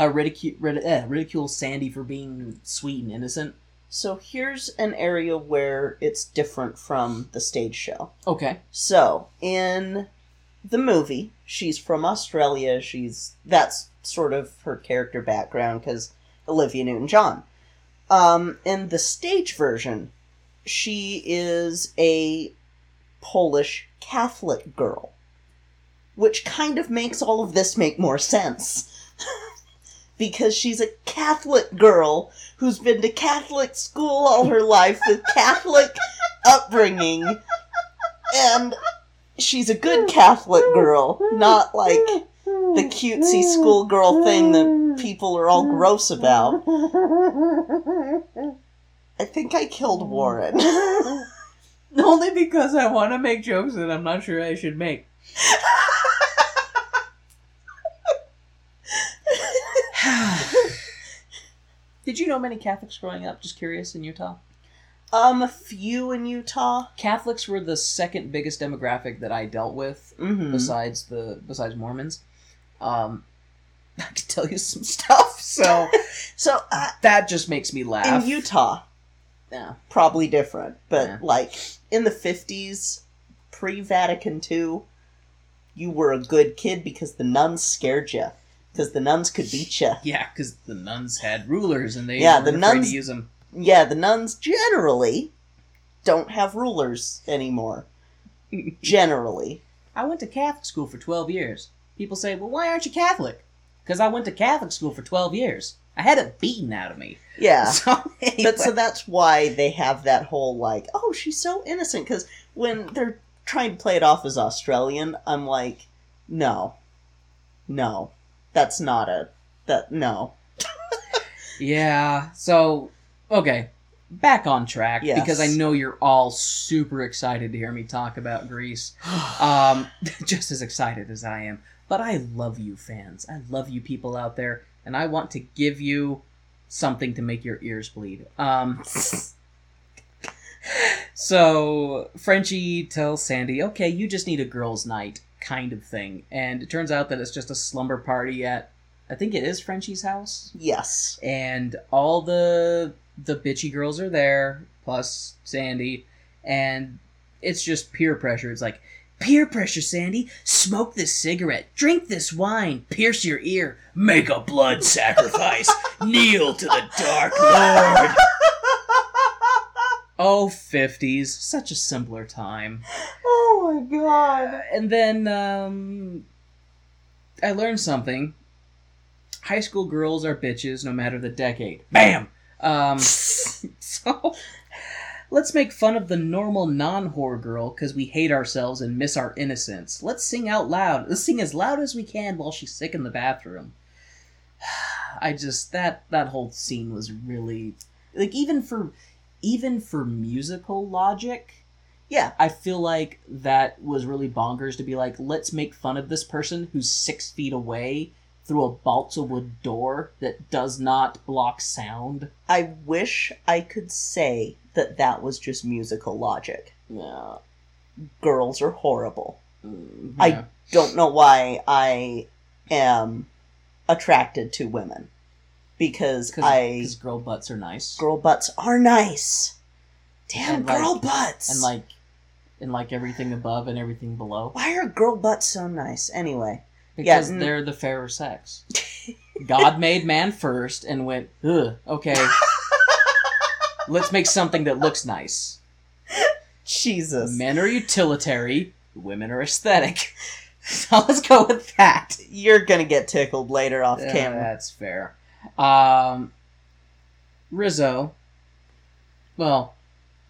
uh, ridicule, rid- eh, ridicule Sandy for being sweet and innocent. So here's an area where it's different from the stage show. Okay. So, in the movie, she's from Australia. She's that's sort of her character background because Olivia Newton-John. Um, in the stage version, she is a Polish Catholic girl, which kind of makes all of this make more sense. because she's a Catholic girl who's been to Catholic school all her life with Catholic upbringing. And she's a good Catholic girl, not like the cutesy schoolgirl thing that people are all gross about. I think I killed Warren. Only because I want to make jokes that I'm not sure I should make. Did you know many Catholics growing up? Just curious in Utah. Um, a few in Utah. Catholics were the second biggest demographic that I dealt with, Mm-hmm. besides the besides Mormons. Um, I can tell you some stuff, so So uh, that just makes me laugh. in Utah, yeah, probably different, but Yeah. like in the fifties, pre Vatican II, you were a good kid because the nuns scared you, because the nuns could beat you. yeah, because the nuns had rulers and they Yeah, the nuns- to use them. Yeah, the nuns generally don't have rulers anymore. Generally, I went to Catholic school for 12 years. People say, well, why aren't you Catholic? Because I went to Catholic school for 12 years. I had it beaten out of me. yeah. So, anyway. But so that's why they have that whole like, oh, she's so innocent. Because when they're trying to play it off as Australian, I'm like, no, no, that's not a that no. yeah, so, okay. Back on track Yes. because I know you're all super excited to hear me talk about Grease. Um, just as excited as I am. But I love you, fans. I love you, people out there, and I want to give you something to make your ears bleed. Um, so Frenchie tells Sandy, "Okay, you just need a girls' night, kind of thing," and it turns out that it's just a slumber party at, I think it is Frenchie's house, yes, and all the the bitchy girls are there, plus Sandy, and it's just peer pressure. It's like peer pressure, Sandy. Smoke this cigarette, drink this wine, pierce your ear, make a blood sacrifice, kneel to the Dark Lord. Oh, 50s. Such a simpler time. oh my god. And then, um, I learned something. High school girls are bitches no matter the decade. Bam! Um, so, let's make fun of the normal non whore girl because we hate ourselves and miss our innocence. Let's sing out loud. Let's sing as loud as we can while she's sick in the bathroom. I just that that whole scene was really like even for even for musical logic Yeah, I feel like that was really bonkers to be like, let's make fun of this person who's six feet away through a balsa wood door that does not block sound. I wish I could say that that was just musical logic. Yeah. Girls are horrible. Mm, I- Don't know why I am attracted to women because Cause, I 'cause girl butts are nice. girl butts are nice. Damn And, like- girl butts. and like and like everything above and everything below. why are girl butts so nice anyway? Because n- they're the fairer sex. God made man first and went, ugh, okay. Let's make something that looks nice. Jesus. Men are utilitarian, women are aesthetic. So let's go with that. You're gonna get tickled later off Yeah, camera. that's fair. Um, Rizzo. Well,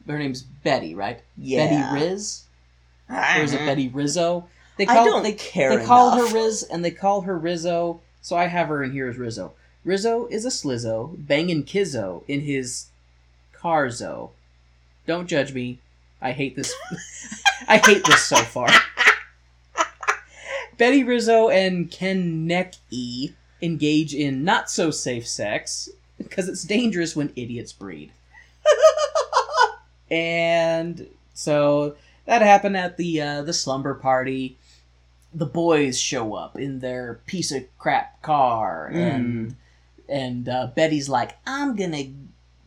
her name's Betty, right? Yeah. Betty Riz, or is it Betty Rizzo? They I don't they, care They call enough. her Riz, and they call her Rizzo. So I have her in here as Rizzo. Rizzo is a slizzo banging Kizzo in his Carzo. Don't judge me. I hate this. I hate this so far. Betty Rizzo and Ken Necky engage in not so safe sex because it's dangerous when idiots breed. and so that happened at the uh, the slumber party. The boys show up in their piece of crap car, and and uh, Betty's like, "I'm gonna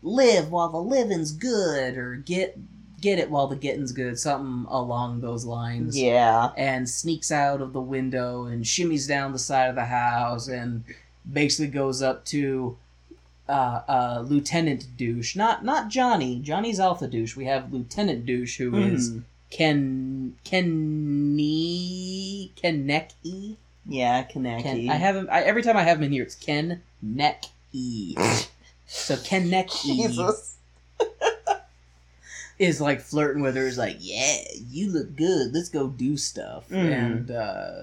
live while the living's good," or get get it while the getting's good, something along those lines Yeah. and sneaks out of the window and shimmies down the side of the house and basically goes up to uh, uh, Lieutenant Douche. Not not Johnny. Johnny's Alpha Douche. We have Lieutenant Douche, who is Mhm. Ken Kenny Kenickie. Yeah, Kenickie. Ken. I have him I, every time I have him in here. It's Ken Neck E. So Ken Neck E Jesus. is like flirting with her. Is like, yeah, you look good. Let's go do stuff. Mhm. And uh,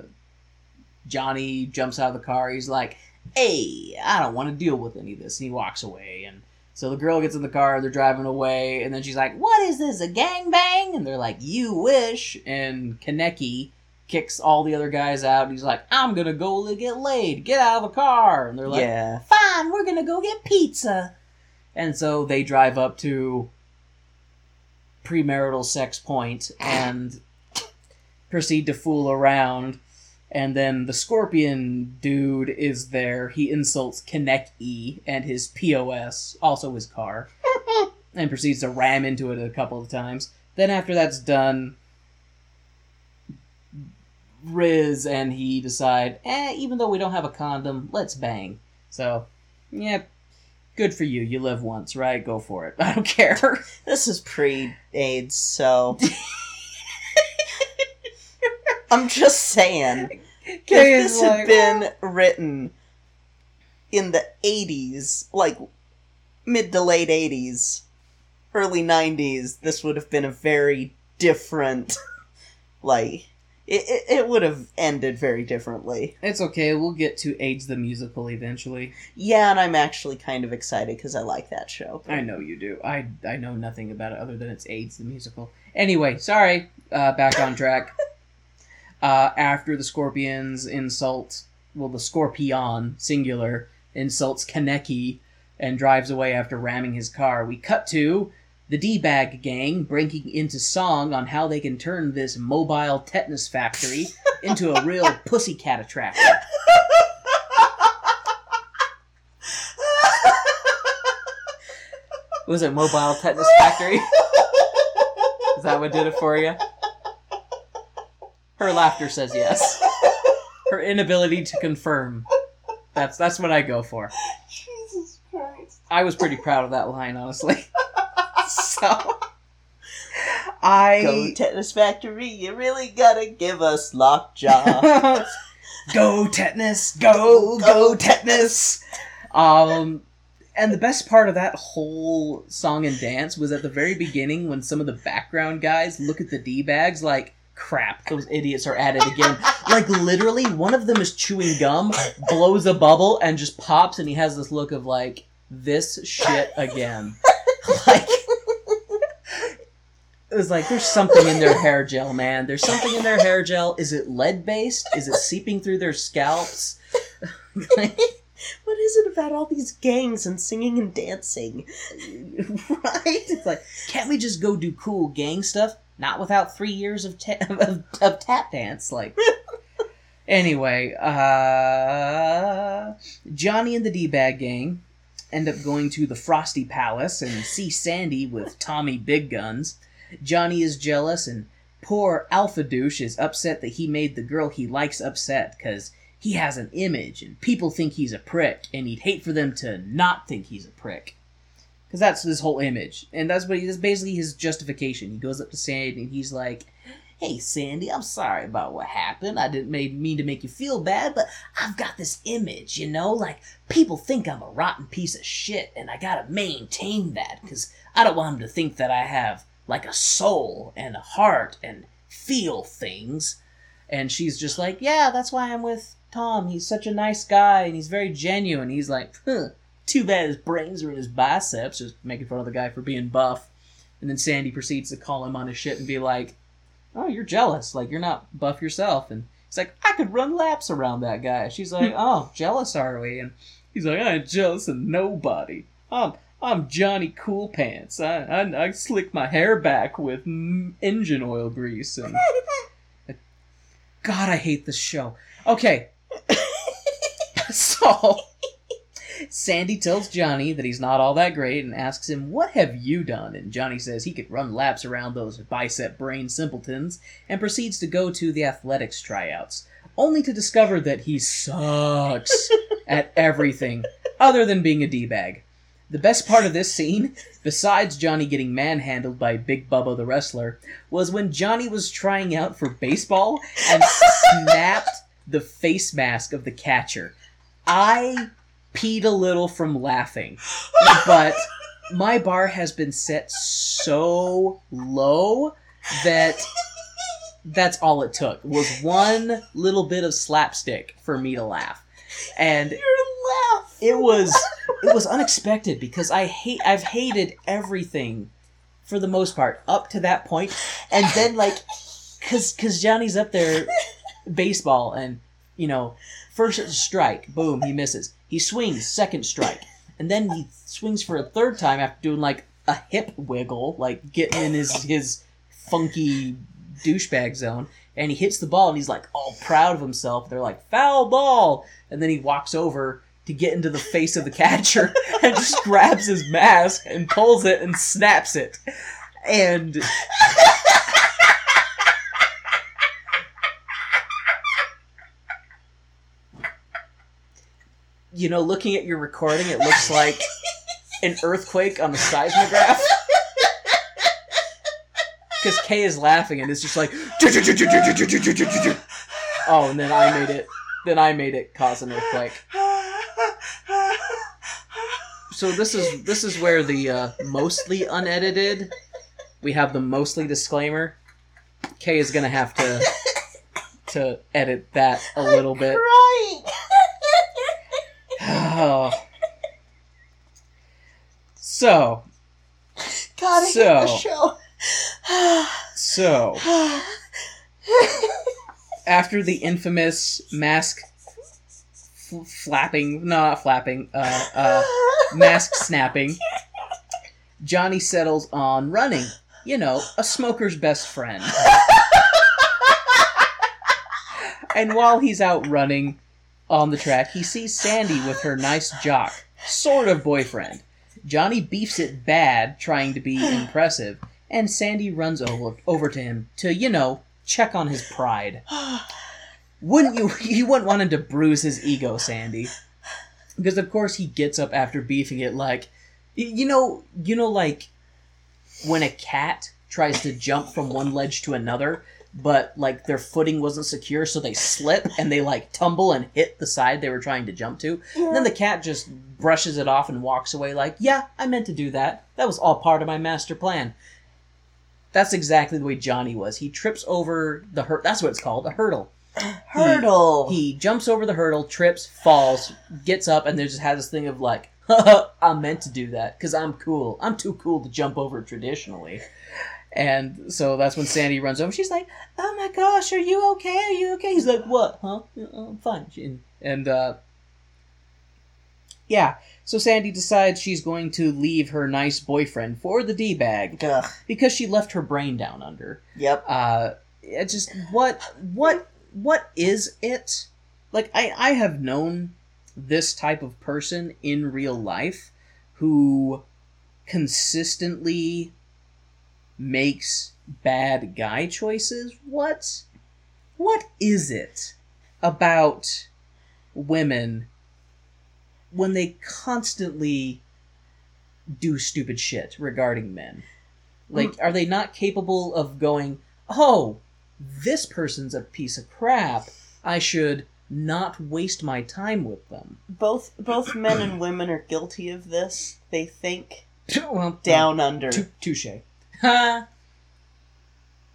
Johnny jumps out of the car. He's like, hey, I don't want to deal with any of this. And he walks away. And so the girl gets in the car. They're driving away. And then she's like, what is this? A gangbang? And they're like, you wish. And Kenickie kicks all the other guys out. And he's like, I'm gonna go get laid. Get out of the car. And they're like, yeah. fine, we're gonna go get pizza. And so they drive up to premarital sex point and proceed to fool around. And then the scorpion dude is there. He insults Kinect E and his POS, also his car, and proceeds to ram into it a couple of times. Then after that's done, Riz and he decide, eh, even though we don't have a condom, let's bang. So, yeah, good for you. You live once, right? Go for it. I don't care. This is pre AIDS, so. I'm just saying. If this had been written in the 80s, like mid to late 80s, early 90s, this would have been a very different. Like, it, it, it would have ended very differently. It's okay. We'll get to AIDS the musical eventually. Yeah, and I'm actually kind of excited because I like that show. I know you do. I I know nothing about it other than it's AIDS the musical. Anyway, sorry. Uh, back on track. uh, after the Scorpions insult, well, the Scorpion singular insults Kenickie and drives away after ramming his car. We cut to the D-bag gang breaking into song on how they can turn this mobile tetanus factory into a real pussycat attraction. Was it mobile tetanus factory? Is that what did it for you? Her laughter says yes. Her inability to confirm. That's that's what I go for. Jesus Christ. I was pretty proud of that line, honestly. so I Go Tetanus Factory, you really gotta give us lockjaw. go tetanus, go go tetanus. Um, and the best part of that whole song and dance was at the very beginning when some of the background guys look at the d bags like. Crap, those idiots are at it again. like, literally, one of them is chewing gum, blows a bubble, and just pops, and he has this look of, like, this shit again. like, it was like, there's something in their hair gel, man. There's something in their hair gel. Is it lead based? Is it seeping through their scalps? Like, what is it about all these gangs and singing and dancing? right? It's like, can't we just go do cool gang stuff? Not without three years of, ta- of, of tap dance. Like, anyway, uh, Johnny and the D Bag Gang end up going to the Frosty Palace and see Sandy with Tommy Big Guns. Johnny is jealous, and poor Alpha Douche is upset that he made the girl he likes upset because he has an image and people think he's a prick, and he'd hate for them to not think he's a prick. Because that's his whole image. And that's what he, basically his justification. He goes up to Sandy and he's like, Hey Sandy, I'm sorry about what happened. I didn't make, mean to make you feel bad, but I've got this image, you know? Like, people think I'm a rotten piece of shit, and I gotta maintain that, because I don't want them to think that I have, like, a soul and a heart and feel things. And she's just like, Yeah, that's why I'm with Tom. He's such a nice guy, and he's very genuine. He's like, Huh, too bad his brains are in his biceps, just making fun of the guy for being buff. And then Sandy proceeds to call him on his shit and be like, Oh, you're jealous. Like, you're not buff yourself. And he's like, I could run laps around that guy. She's like, hmm. Oh, jealous are we? And he's like, I ain't jealous of nobody. I'm, I'm Johnny Cool Pants. I, I, I slick my hair back with engine oil grease. And God, I hate this show. Okay. so. Sandy tells Johnny that he's not all that great and asks him, What have you done? And Johnny says he could run laps around those bicep brain simpletons and proceeds to go to the athletics tryouts, only to discover that he sucks at everything other than being a D bag. The best part of this scene, besides Johnny getting manhandled by Big Bubba the wrestler, was when Johnny was trying out for baseball and snapped the face mask of the catcher. I peed a little from laughing. But my bar has been set so low that that's all it took was one little bit of slapstick for me to laugh. And Your laugh. it was it was unexpected because I hate I've hated everything for the most part up to that point, and then like, cause cause Johnny's up there, baseball, and you know, first strike, boom, he misses. He swings, second strike, and then he swings for a third time after doing like a hip wiggle, like getting in his his funky douchebag zone, and he hits the ball, and he's like all proud of himself. They're like foul ball, and then he walks over to get into the face of the catcher and just grabs his mask and pulls it and snaps it. And you know, looking at your recording, it looks like an earthquake on the seismograph. Because Kay is laughing and it's just like, oh, and then I made it. Then I made it cause an earthquake. So this is this is where the uh, mostly unedited. We have the mostly disclaimer. Kay is gonna have to to edit that a little bit. Right. Oh. So Gotta So. get the show. so after the infamous mask f- flapping, no, not flapping, uh, uh, mask snapping, Johnny settles on running. You know, a smoker's best friend. and while he's out running on the track, he sees Sandy with her nice jock, sort of boyfriend. Johnny beefs it bad, trying to be impressive, and Sandy runs over, over to him to, you know, check on his pride. Wouldn't you? You wouldn't want him to bruise his ego, Sandy, because of course he gets up after beefing it like, you know, you know, like when a cat tries to jump from one ledge to another, but like their footing wasn't secure, so they slip and they like tumble and hit the side they were trying to jump to. And then the cat just brushes it off and walks away like, "Yeah, I meant to do that. That was all part of my master plan." That's exactly the way Johnny was. He trips over the hurt. That's what it's called, a hurdle. Hurdle. He jumps over the hurdle, trips, falls, gets up, and then just has this thing of like, I meant to do that because I'm cool. I'm too cool to jump over traditionally. And so that's when Sandy runs over. She's like, "Oh my gosh, are you okay? Are you okay?" He's like, "What? Huh? "Yeah, I'm fine." She- And uh, yeah, so Sandy decides she's going to leave her nice boyfriend for the d bag because she left her brain down under Yep. uh it just what what what is it like i i have known this type of person in real life who consistently makes bad guy choices? What? What is it about women when they constantly do stupid shit regarding men? Like mm. are they not capable of going oh this person's a piece of crap. I should not waste my time with them. Both both men and women are guilty of this. They think well down under. touche ha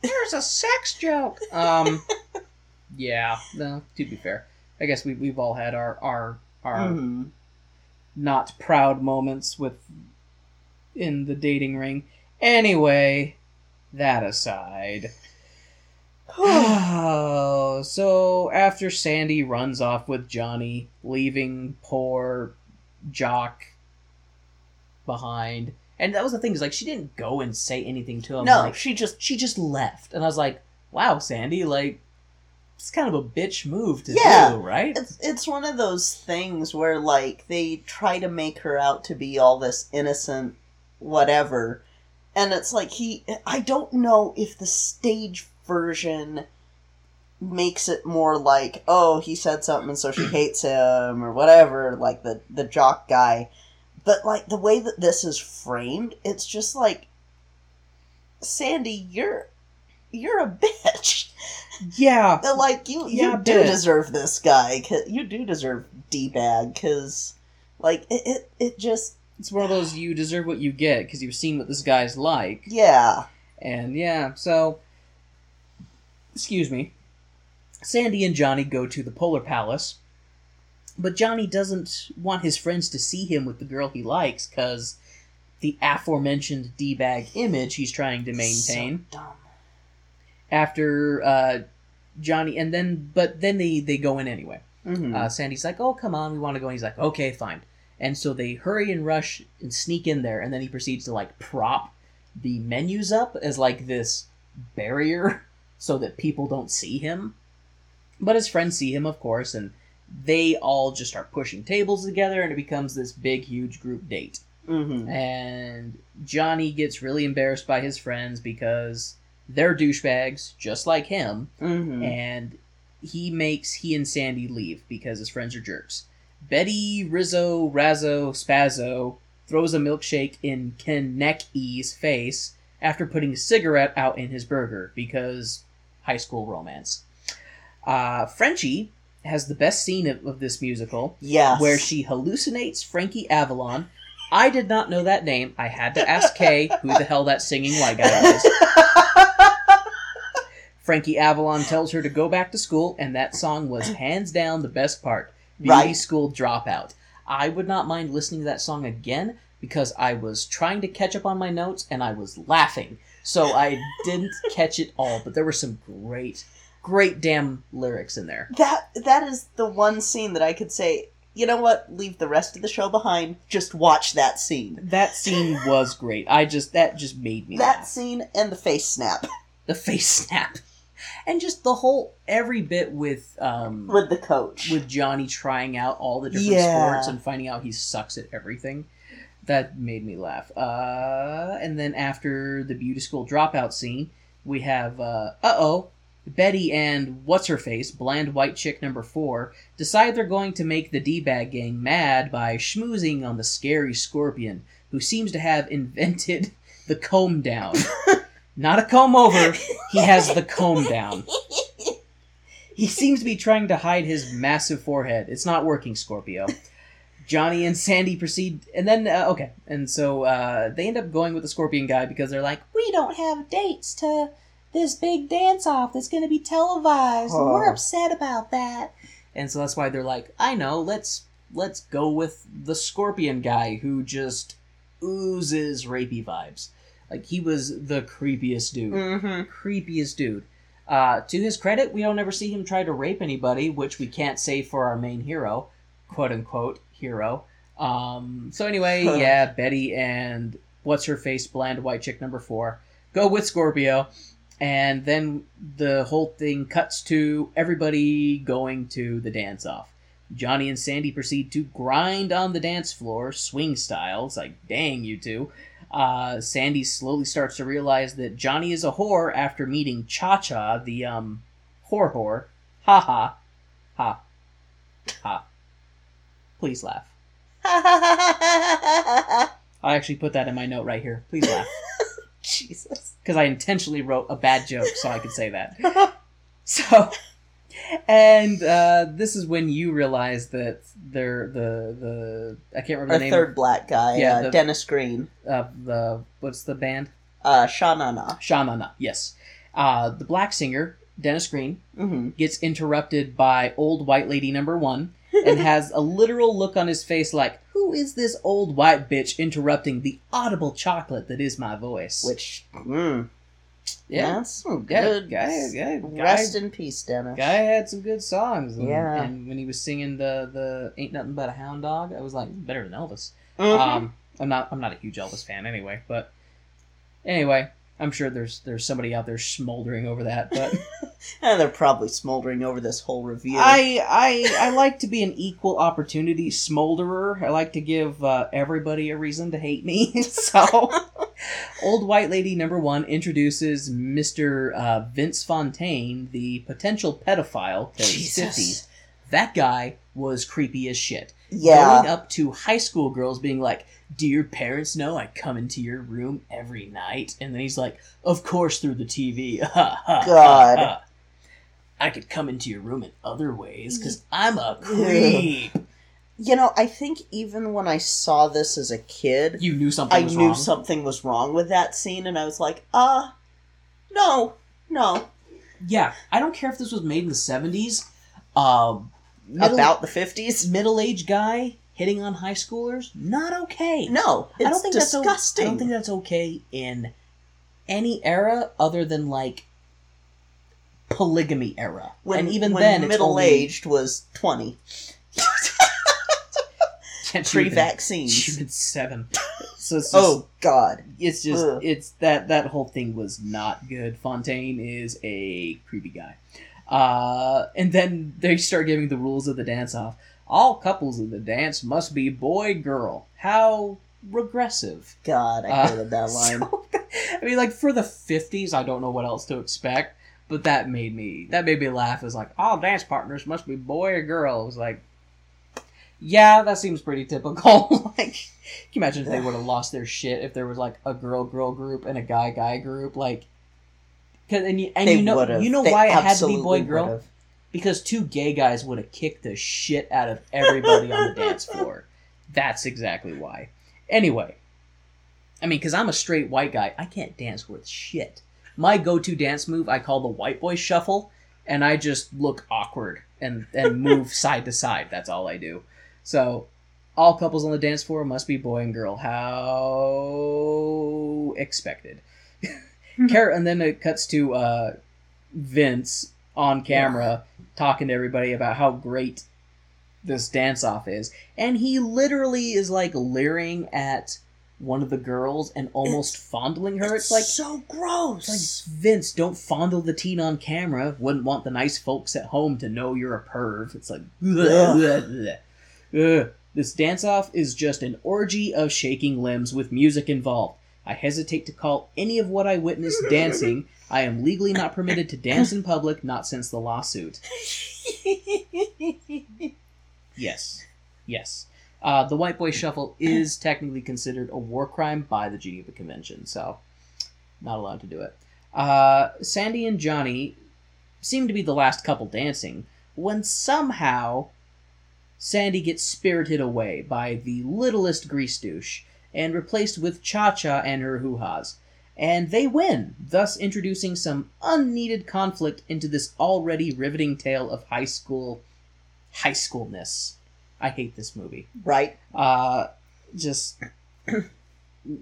there's a sex joke. Um yeah no to be fair. I guess we, we've all had our our our Mhm. not proud moments with in the dating ring. Anyway that aside. Oh, so after Sandy runs off with Johnny, leaving poor Jock behind, and that was the thing is like she didn't go and say anything to him. no, like, she just she just left, and I was like, "Wow, Sandy, like it's kind of a bitch move to Yeah. do, right?" it's it's one of those things where like they try to make her out to be all this innocent whatever and it's like he i don't know if the stage version makes it more like oh he said something and so she hates him or whatever like the the jock guy but like the way that this is framed it's just like sandy you're you're a bitch Yeah, like you, you do deserve this guy. You do deserve d bag because Like it, it, it just It's one of those you deserve what you get because you've seen what this guy's like. yeah. And yeah, so excuse me. Sandy and Johnny go to the Polar Palace, but Johnny doesn't want his friends to see him with the girl he likes because the aforementioned d bag image he's trying to maintain. So dumb. After uh, Johnny, and then but then they they go in anyway. Mhm. Uh, Sandy's like, "Oh, come on, we want to go." And he's like, "Okay, fine." And so they hurry and rush and sneak in there, and then he proceeds to like prop the menus up as like this barrier so that people don't see him. But his friends see him, of course, and they all just start pushing tables together, and it becomes this big, huge group date. Mhm. And Johnny gets really embarrassed by his friends because they're douchebags, just like him Mhm. and he makes he and Sandy leave because his friends are jerks. Betty, Rizzo, Razzo, Spazzo throws a milkshake in Kenickie's face after putting a cigarette out in his burger because high school romance. Uh, Frenchie has the best scene of, of this musical Yes. where she hallucinates Frankie Avalon. I did not know that name. I had to ask Kay who the hell that singing white guy is. Frankie Avalon tells her to go back to school, and that song was hands down the best part. Beauty Right. School Dropout. I would not mind listening to that song again because I was trying to catch up on my notes and I was laughing. So I didn't catch it all, but there were some great, great damn lyrics in there. that that is the one scene that I could say, you know what, leave the rest of the show behind, just watch that scene. That scene was great. I just that just made me That laugh. scene and the face snap The face snap, and just the whole every bit with um with the coach. with Johnny trying out all the different Yeah. sports and finding out he sucks at everything. That made me laugh. Uh, and then after the beauty school dropout scene, we have uh oh, Betty and what's her face, bland white chick number four, decide they're going to make the D bag gang mad by schmoozing on the scary scorpion, who seems to have invented the comb down. Not a comb over, he has the comb down. He seems to be trying to hide his massive forehead. It's not working, Scorpio. Johnny and Sandy proceed, and then uh, okay, and so uh, they end up going with the Scorpion guy because they're like, we don't have dates to this big dance off that's going to be televised, and we're Oh. upset about that. And so that's why they're like, I know, let's let's go with the Scorpion guy who just oozes rapey vibes. Like he was the creepiest dude Mm-hmm. creepiest dude. Uh, to his credit, we don't ever see him try to rape anybody, which we can't say for our main hero, quote unquote hero. Um, so anyway, yeah, Betty and what's her face, bland white chick number four, go with Scorpio, and then the whole thing cuts to everybody going to the dance off. Johnny and Sandy proceed to grind on the dance floor, swing style. It's like, dang, you two. Uh, Sandy slowly starts to realize that Johnny is a whore after meeting Cha Cha, the um, whore whore. Ha ha. Ha. Ha. Please laugh. I actually put that in my note right here. Please laugh. Jesus. Because I intentionally wrote a bad joke so I could say that. So, and uh, this is when you realize that they're the the I can't remember Our the name third black guy, Yeah, uh, the- Dennis Greene. of the what's the band Uh, Sha Na Na. Shamana. Yes, uh, the black singer Dennis Greene Mm-hmm. gets interrupted by old white lady number one and has a literal look on his face like, "Who is this old white bitch interrupting the audible chocolate that is my voice?" Which, mm, yeah, that's some yeah, good. guy, guy, guy, Rest in peace, Dennis. Guy had some good songs. And, Yeah. And when he was singing the the Ain't Nothing But a Hound Dog, I was like, better than Elvis. Mhm. Um, I'm not I'm not a huge Elvis fan anyway, but anyway, I'm sure there's there's somebody out there smoldering over that. But and they're probably smoldering over this whole review. I I I like to be an equal opportunity smolderer. I like to give uh, everybody a reason to hate me. so, old white lady number one introduces Mister uh, Vince Fontaine, the potential pedophile. 50s. That guy was creepy as shit. yeah. Going up to high school girls, being like, "Do your parents know I come into your room every night?" And then he's like, "Of course, through the TV." God. I could come into your room in other ways because I'm a creep. You know, I think even when I saw this as a kid, You knew something I knew wrong. something was wrong with that scene, and I was like, uh, no, no. Yeah, I don't care if this was made in the seventies. Um, middle, About the 50s? middle-aged guy hitting on high schoolers, not okay. No, I don't think disgusting. that's o- I don't think that's okay in any era other than like polygamy era. when, and even when then, it's middle only- aged was 20. Yeah, she Pre would've been- She vaccines. would've seven. So it's just, Oh, God. it's just Ugh. it's that that whole thing was not good. Fontaine is a creepy guy. Uh, and then they start giving the rules of the dance off. All couples in the dance must be boy girl. How regressive. God, I Uh, that line. So, I mean, like for the fifties, I don't know what else to expect, but that made me that made me laugh. It's like all dance partners must be boy or girl. It was like, yeah, that seems pretty typical. like, can you imagine if they would have lost their shit if there was like a girl girl group and a guy guy group? Like, cause, and you, and They you know would've. you know They why it had to be boy girl would've. Because two gay guys would have kicked the shit out of everybody on the dance floor. That's exactly why. Anyway, I mean, because I'm a straight white guy, I can't dance worth shit. My go-to dance move I call the white boy shuffle, and I just look awkward and and move side to side. That's all I do. So, all couples on the dance floor must be boy and girl. How expected. Car- and then it cuts to uh, Vince on camera talking to everybody about how great this dance off is. And he literally is like leering at one of the girls and almost fondling her. It's, like so gross. like Vince, don't fondle the teen on camera. Wouldn't want the nice folks at home to know you're a perv. It's like Ugh. Ugh. This dance off is just an orgy of shaking limbs with music involved. I hesitate to call any of what I witnessed dancing. I am legally not permitted to dance in public, not since the lawsuit. Yes. Yes. Uh, the White Boy Shuffle is technically considered a war crime by the Geneva Convention, so not allowed to do it. Uh, Sandy and Johnny seem to be the last couple dancing when somehow Sandy gets spirited away by the littlest grease douche and replaced with Cha Cha and her hoo ha's. And they win, thus introducing some unneeded conflict into this already riveting tale of high school high schoolness. I hate this movie. right? Uh, just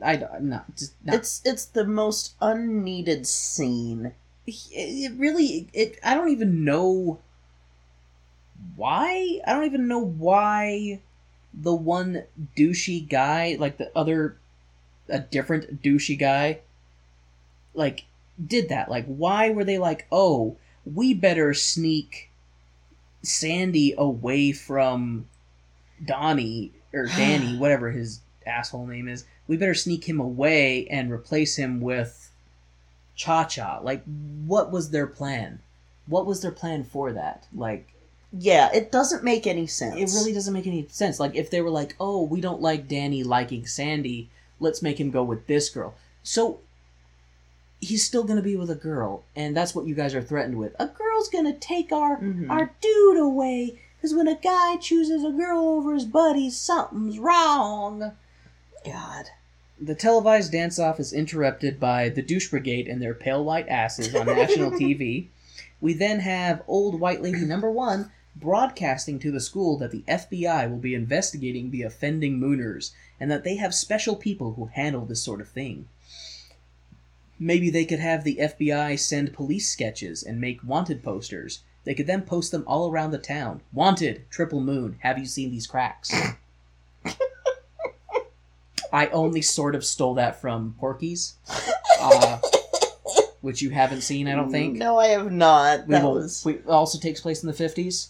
I don't no, just. It's it's the most unneeded scene. it, it really it I don't even know why I don't even know why the one douchey guy like the other a different douchey guy like did that like why were they like oh we better sneak Sandy away from Donnie or Danny whatever his asshole name is we better sneak him away and replace him with Cha Cha. Like, what was their plan? What was their plan for that? Like, Yeah, it doesn't make any sense. it really doesn't make any sense. Like, if they were like, oh, we don't like Danny liking Sandy, let's make him go with this girl. So, he's still gonna be with a girl, and that's what you guys are threatened with. A girl's gonna take our Mhm. our dude away. Because when a guy chooses a girl over his buddy, something's wrong. God. The televised dance off is interrupted by the douche brigade and their pale white asses on national TV. We then have old white lady number one broadcasting to the school that the FBI will be investigating the offending Mooners and that they have special people who handle this sort of thing. Maybe they could have the FBI send police sketches and make wanted posters. They could then post them all around the town. Wanted, Triple Moon, have you seen these cracks? I only sort of stole that from Porky's, uh, which you haven't seen, I don't think. No, I have not. We That will. was. We also takes place in the fifties.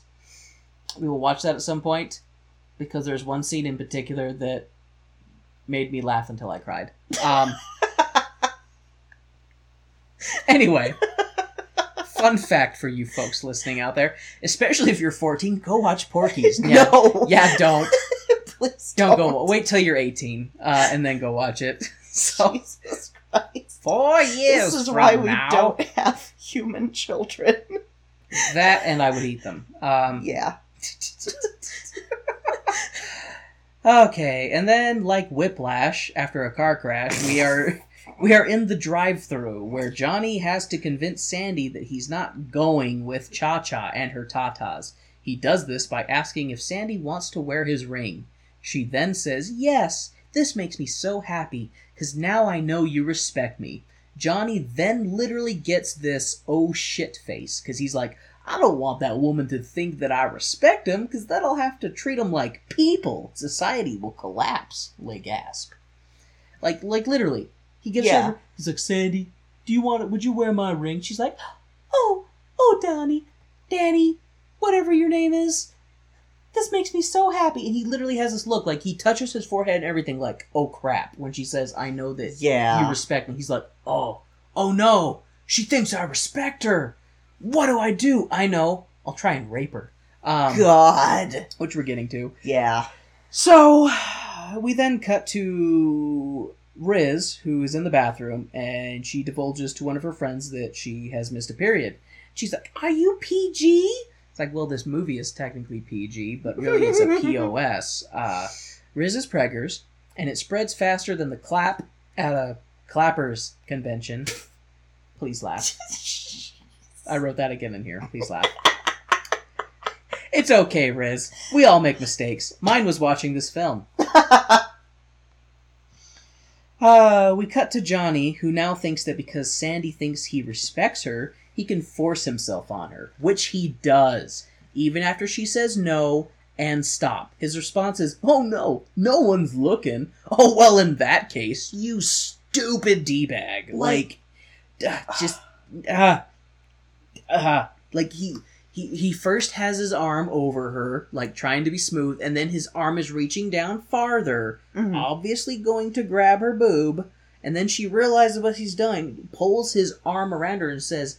We will watch that at some point because there's one scene in particular that made me laugh until I cried. Um, anyway, fun fact for you folks listening out there, especially if you're 14, go watch Porky's. Yeah, No. yeah, don't Please don't go. Wait till you're 18, uh, and then go watch it. So Jesus Christ. four years This is why we now, don't have human children. that and I would eat them. Um, Yeah. Okay, and then like Whiplash, after a car crash, we are we are in the drive-through where Johnny has to convince Sandy that he's not going with Cha Cha and her tatas. He does this by asking if Sandy wants to wear his ring. She then says, "Yes, this makes me so happy cuz now I know you respect me." Johnny then literally gets this oh shit face cuz he's like, I don't want that woman to think that I respect him, because then I'll have to treat him like people. Society will collapse. Lay gasp. Like, like literally, he gives Yeah. her. He's like, Sandy, do you want it? Would you wear my ring? She's like, Oh, oh, Donnie, Danny, whatever your name is. This makes me so happy. And he literally has this look like he touches his forehead and everything, like, oh crap. When she says, I know that Yeah. you respect me. He's like, oh, oh no, she thinks I respect her. What do I do? I know. I'll try and rape her. Um, God. which we're getting to. Yeah. So we then cut to Riz, who is in the bathroom, and she divulges to one of her friends that she has missed a period. She's like, "Are you PG?" It's like, well, this movie is technically PG, but really it's a POS. Uh, Riz is preggers, and it spreads faster than the clap at a clappers convention. Please laugh. I wrote that again in here. Please laugh. It's okay, Riz. We all make mistakes. Mine was watching this film. Uh, we cut to Johnny, who now thinks that because Sandy thinks he respects her, he can force himself on her, which he does, even after she says no and stop. His response is, Oh no, no one's looking. Oh, well, in that case, you stupid D bag. Like, uh, just, uh, uh, like he. He, he first has his arm over her, like trying to be smooth, and then his arm is reaching down farther, Mhm. obviously going to grab her boob, and then she realizes what he's doing, pulls his arm around her and says,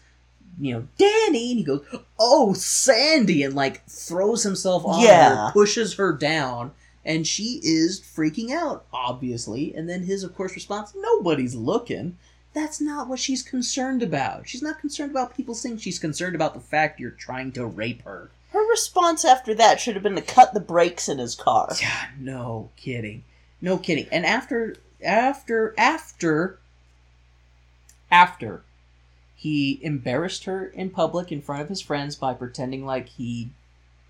you know, Danny, and he goes, oh, Sandy, and like throws himself on Yeah. her, pushes her down, and she is freaking out, obviously, and then his, of course, response, nobody's looking. That's not what she's concerned about. She's not concerned about people saying she's concerned about the fact you're trying to rape her. Her response after that should have been to cut the brakes in his car. Yeah, no kidding. No kidding. And after after after after he embarrassed her in public in front of his friends by pretending like he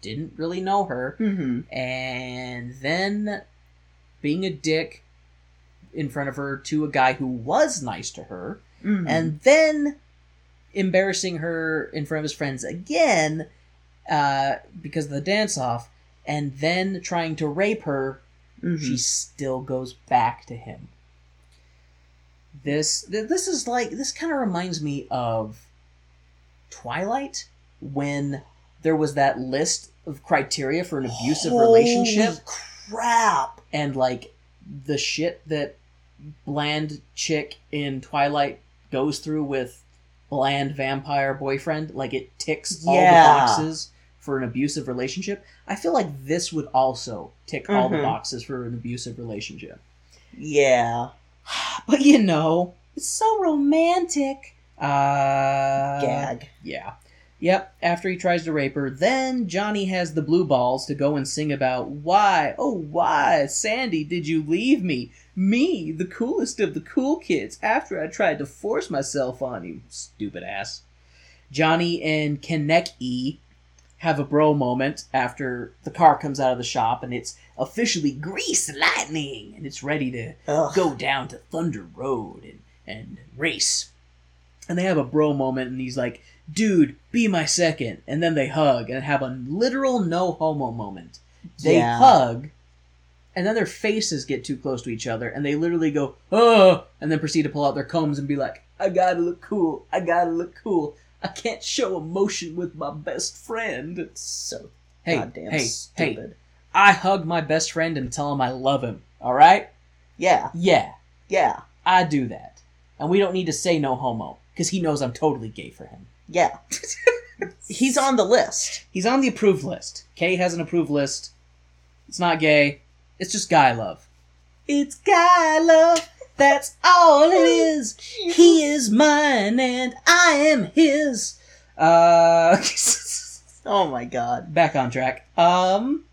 didn't really know her Mm-hmm. and then being a dick in front of her to a guy who was nice to her Mm-hmm. and then embarrassing her in front of his friends again uh, because of the dance off, and then trying to rape her, Mhm. she still goes back to him. This th- this is like this kind of reminds me of Twilight when there was that list of criteria for an abusive relationship Holy crap. and like the shit that bland chick in Twilight goes through with bland vampire boyfriend, like it ticks all the Yeah. boxes for an abusive relationship. I feel like this would also tick all the Mhm. boxes for an abusive relationship. Yeah. But you know, it's so romantic. Uh Gag. yeah. Yep, after he tries to rape her, then Johnny has the blue balls to go and sing about why, oh, why, Sandy, did you leave me? Me, the coolest of the cool kids, after I tried to force myself on you, stupid ass. Johnny and Kenickie have a bro moment after the car comes out of the shop and it's officially grease lightning and it's ready to Ugh. go down to Thunder Road and, and race. And they have a bro moment, and he's like, dude, be my second. And then they hug and have a literal no homo moment. They Yeah. hug, and then their faces get too close to each other, and they literally go, oh, and then proceed to pull out their combs and be like, I gotta look cool, I gotta look cool. I can't show emotion with my best friend. It's So Hey, goddamn hey, hey, stupid. I hug my best friend and tell him I love him, alright? Yeah. Yeah, Yeah. I do that. And we don't need to say no homo, because he knows I'm totally gay for him. Yeah. He's on the list. He's on the approved list. Kay has an approved list. It's not gay. It's just guy love. It's guy love. That's all it is. He is mine and I am his. Uh, Oh my god. back on track. Um,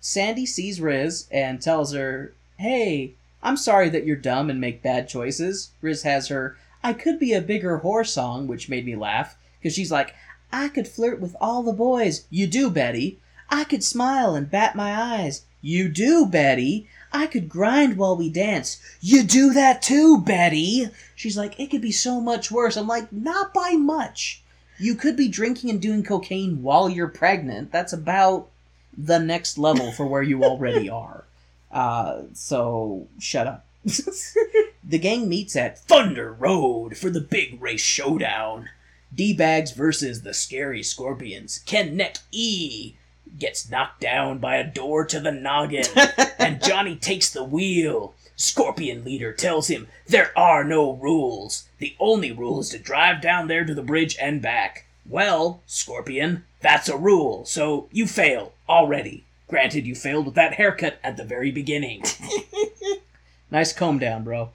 Sandy sees Riz and tells her, Hey, I'm sorry that you're dumb and make bad choices. Riz has her, I could be a bigger whore song, which made me laugh, because she's like, I could flirt with all the boys. You do, Betty. I could smile and bat my eyes. You do, Betty. I could grind while we dance. You do that too, Betty. She's like, it could be so much worse. I'm like, not by much. You could be drinking and doing cocaine while you're pregnant. That's about the next level for where you already are. Uh, so shut up. the gang meets at Thunder Road for the big race showdown. D-Bags versus the scary Scorpions. Ken Neck E gets knocked down by a door to the noggin, and Johnny takes the wheel. Scorpion leader tells him there are no rules. The only rule is to drive down there to the bridge and back. Well, Scorpion, that's a rule, so you fail already. Granted, you failed with that haircut at the very beginning. nice comb down, bro.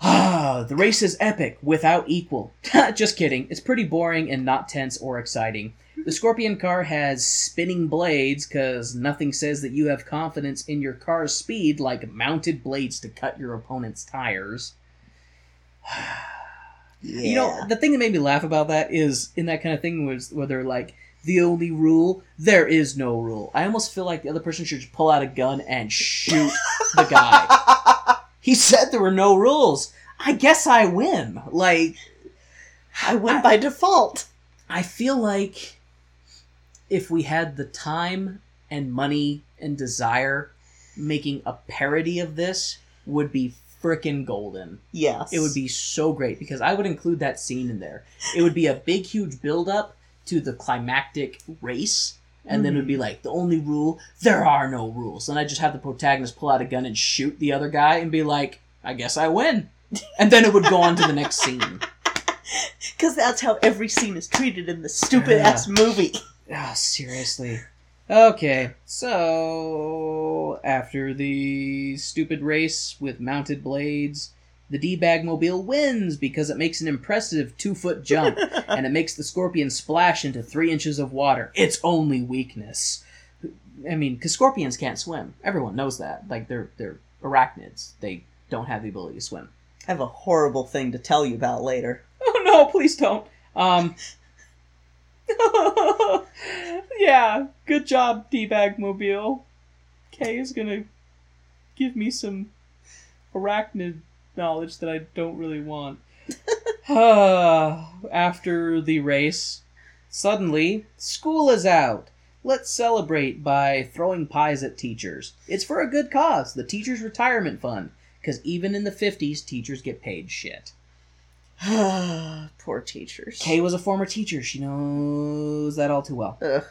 Ah, the race is epic, without equal. Just kidding. It's pretty boring and not tense or exciting. The Scorpion car has spinning blades because nothing says that you have confidence in your car's speed like mounted blades to cut your opponent's tires. Yeah. You know, the thing that made me laugh about that is in that kind of thing was where they're like, the only rule, there is no rule. I almost feel like the other person should just pull out a gun and shoot the guy. He said there were no rules. I guess I win. Like, I win by default. I feel like if we had the time and money and desire, making a parody of this would be frickin' golden. Yes. It would be so great because I would include that scene in there. It would be a big, huge build up to the climactic race, and then it would be mm-hmm. like the only rule there are no rules. And I just have the protagonist pull out a gun and shoot the other guy and be like, I guess I win. And then it would go on to the next scene. Because that's how every scene is treated in the stupid ass movie. Ah, seriously. Okay, so after the stupid race with mounted blades, the D-Bag Mobile wins because it makes an impressive two foot jump and it makes the scorpion splash into three inches of water. Its only weakness. I mean, because scorpions can't swim. Everyone knows that. Like they're they're arachnids. They don't have the ability to swim. I have a horrible thing to tell you about later. Oh no, please don't. Um Yeah, good job, D-Bag Mobile. Kay is gonna give me some arachnid knowledge that I don't really want. After the race, suddenly, school is out. Let's celebrate by throwing pies at teachers. It's for a good cause, the Teachers' Retirement Fund, because even in the 50s, teachers get paid shit. Poor teachers. Kay was a former teacher. She knows that all too well. Ugh.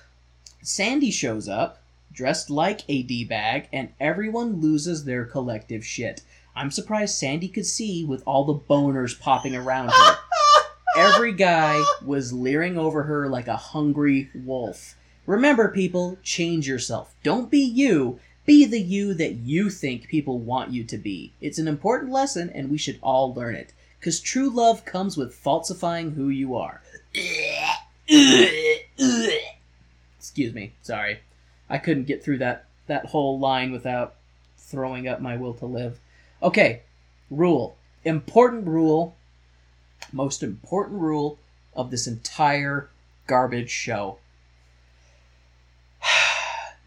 Sandy shows up, dressed like a D-bag, and everyone loses their collective shit. I'm surprised Sandy could see with all the boners popping around her. Every guy was leering over her like a hungry wolf. Remember, people, change yourself. Don't be you. Be the you that you think people want you to be. It's an important lesson, and we should all learn it. Because true love comes with falsifying who you are. Excuse me. Sorry. I couldn't get through that, that whole line without throwing up my will to live. Okay. Rule. Important rule. Most important rule of this entire garbage show.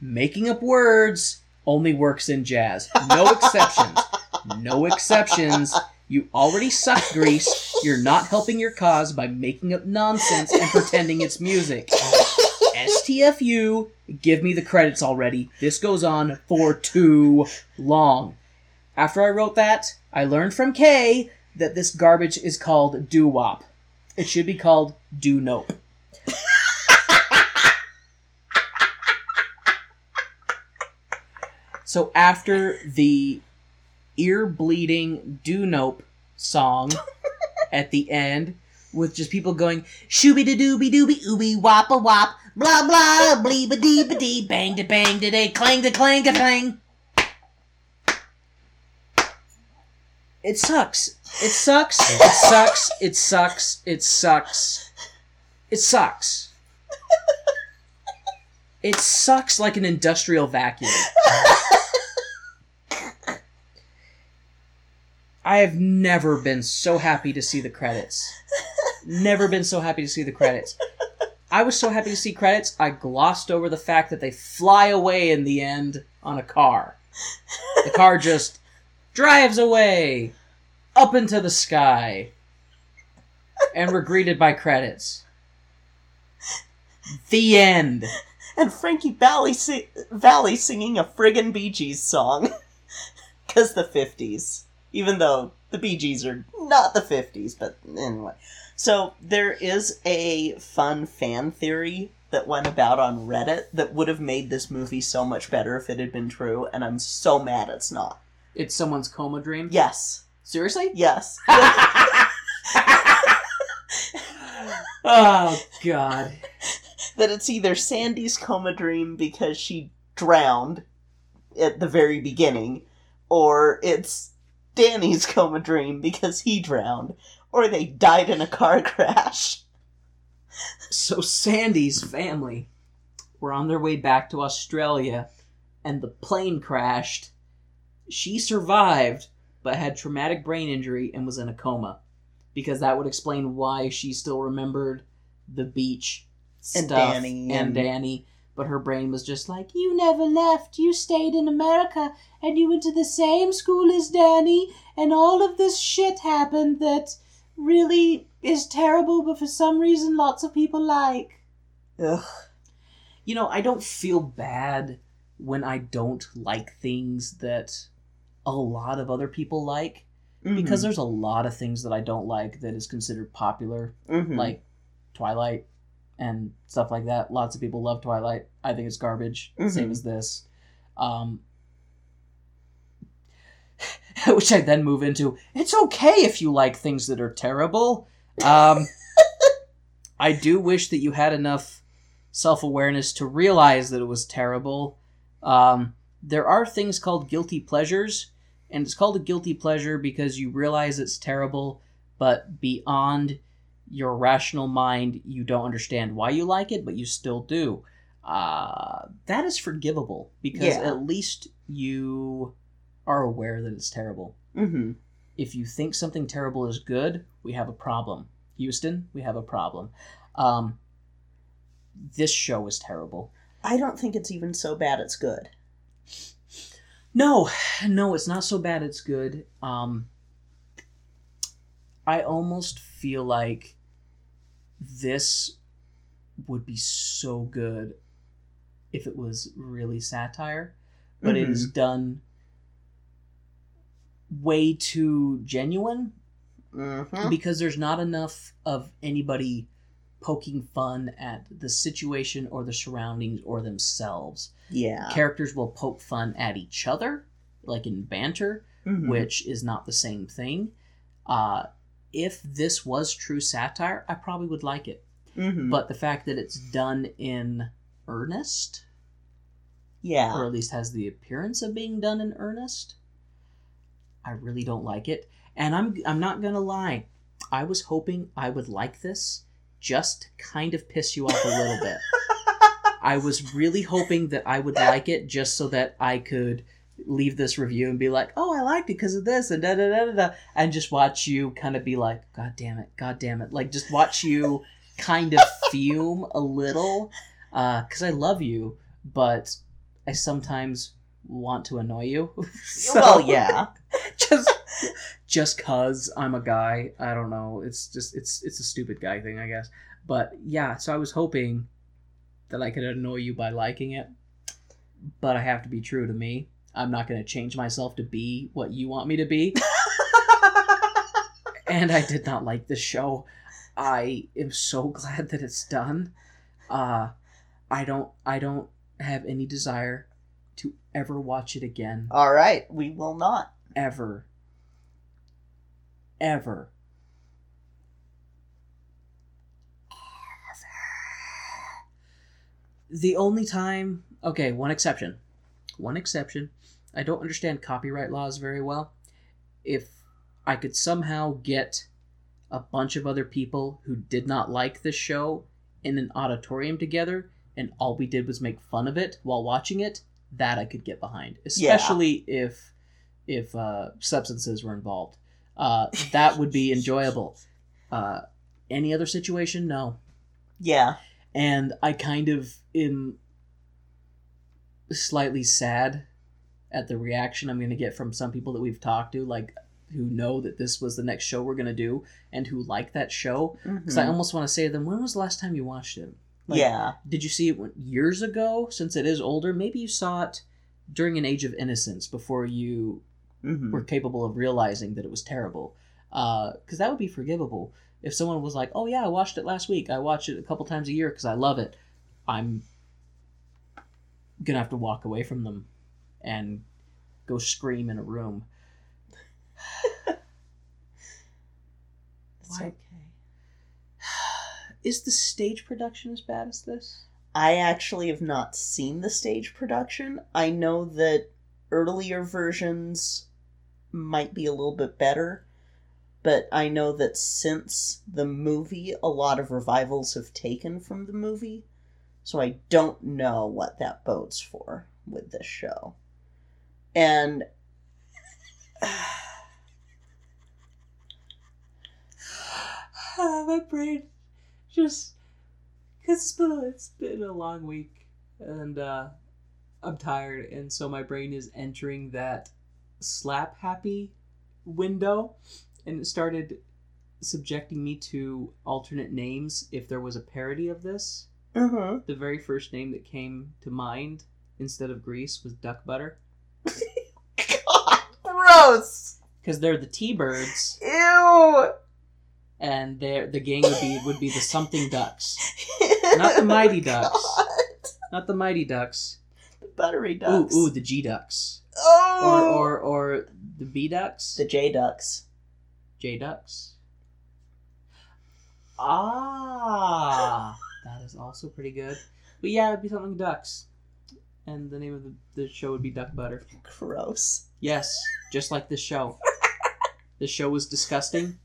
Making up words only works in jazz. No exceptions. No exceptions. You already suck grease. You're not helping your cause by making up nonsense and pretending it's music. STFU, give me the credits already. This goes on for too long. After I wrote that, I learned from Kay that this garbage is called doo wop. It should be called do nope. so after the ear bleeding do nope song at the end, with just people going shooby da dooby dooby ooby wop a wop blah blah bleep a dee ba dee bang da bang da day clang da clang da clang. It sucks. It sucks. It sucks. It sucks. It sucks. It sucks. It sucks like an industrial vacuum. I have never been so happy to see the credits. Never been so happy to see the credits. I was so happy to see credits, I glossed over the fact that they fly away in the end on a car. The car just drives away up into the sky. And we're greeted by credits. The end. and Frankie Valli, si- Valli singing a friggin' Bee Gees song. Because the 50s. Even though the Bee Gees are not the 50s, but anyway. So there is a fun fan theory that went about on Reddit that would have made this movie so much better if it had been true, and I'm so mad it's not. It's someone's coma dream. Yes. Seriously? Yes. Oh god. that it's either Sandy's coma dream because she drowned at the very beginning, or it's Danny's coma dream because he drowned, or they died in a car crash. So Sandy's family were on their way back to Australia and the plane crashed. She survived but had traumatic brain injury and was in a coma. Because that would explain why she still remembered the beach And stuff Danny and and- Danny, but her brain was just like, You never left. You stayed in America and you went to the same school as Danny, and all of this shit happened that really is terrible, but for some reason lots of people like. Ugh. You know, I don't feel bad when I don't like things that a lot of other people like because there's a lot of things that I don't like that is considered popular, Mhm. like Twilight and stuff like that. Lots of people love Twilight. I think it's garbage. Same Mhm. as this. Um, which I then move into. It's okay if you like things that are terrible. Um, I do wish that you had enough self awareness to realize that it was terrible. Um, there are things called guilty pleasures, and it's called a guilty pleasure because you realize it's terrible, but beyond your rational mind, you don't understand why you like it, but you still do. Uh, that is forgivable because Yeah. at least you are aware that it's terrible. Mhm. If you think something terrible is good, we have a problem. Houston, we have a problem. Um, this show is terrible. I don't think it's even so bad it's good. No, no, it's not so bad. It's good. Um, I almost feel like this would be so good if it was really satire, but it is done way too genuine Mm-hmm. because there's not enough of anybody poking fun at the situation or the surroundings or themselves. Yeah. Characters will poke fun at each other, like in banter, Mhm. which is not the same thing. Uh, if this was true satire, I probably would like it. Mhm. But the fact that it's done in earnest, yeah. or at least has the appearance of being done in earnest, I really don't like it. And I'm I'm not gonna lie, I was hoping I would like this just to kind of piss you off a little bit. I was really hoping that I would like it just so that I could leave this review and be like, "Oh, I liked it because of this," and da da da da da, and just watch you kind of be like, "God damn it, God damn it!" Like just watch you kind of fume a little, uh, because I love you, but I sometimes want to annoy you. So- well, yeah. just just cause I'm a guy. I don't know. It's just it's it's a stupid guy thing, I guess. But yeah, so I was hoping that I could annoy you by liking it. But I have to be true to me. I'm not going to change myself to be what you want me to be. and I did not like this show. I am so glad that it's done. Uh I don't I don't have any desire to ever watch it again All right, we will not. ever, ever, The only time, okay, one exception. One exception. I don't understand copyright laws very well. If I could somehow get a bunch of other people who did not like this show in an auditorium together and all we did was make fun of it while watching it, that I could get behind, especially if if uh, substances were involved. Uh, that would be enjoyable. Uh, any other situation, no. Yeah. And I kind of am slightly sad at the reaction I'm going to get from some people that we've talked to, like who know that this was the next show we're going to do and who like that show. Because I Mhm. almost want to say to them, when was the last time you watched it? Like, yeah. Did you see it years ago? Since it is older, maybe you saw it during an age of innocence before you Mhm. were capable of realizing that it was terrible. Because that would be forgivable. If someone was like, "Oh yeah, I watched it last week. I watch it a couple times a year because I love it," I'm gonna have to walk away from them and go scream in a room. It's Why- okay. Is the stage production as bad as this? I actually have not seen the stage production. I know that earlier versions might be a little bit better, but I know that since the movie, a lot of revivals have taken from the movie. So I don't know what that bodes for with this show. And my brain just because it's been a, it's been a long week and uh, I'm tired and so my brain is entering that slap happy window and it started subjecting me to alternate names if there was a parody of this. uh-huh. The very first name that came to mind instead of grease was duck butter gross. because they're the T-birds Ew. and they the gang would be would be the something ducks. Not the Mighty Ducks. God. Not the Mighty Ducks. The buttery Ooh, ducks. ooh, the G Ducks. Or, oh. or, or the B Ducks? the J ducks. J Ducks? Ah! that is also pretty good. But yeah, it'd be something ducks. And the name of the, the show would be Duck Butter. Gross. Yes, just like this show. this show is disgusting.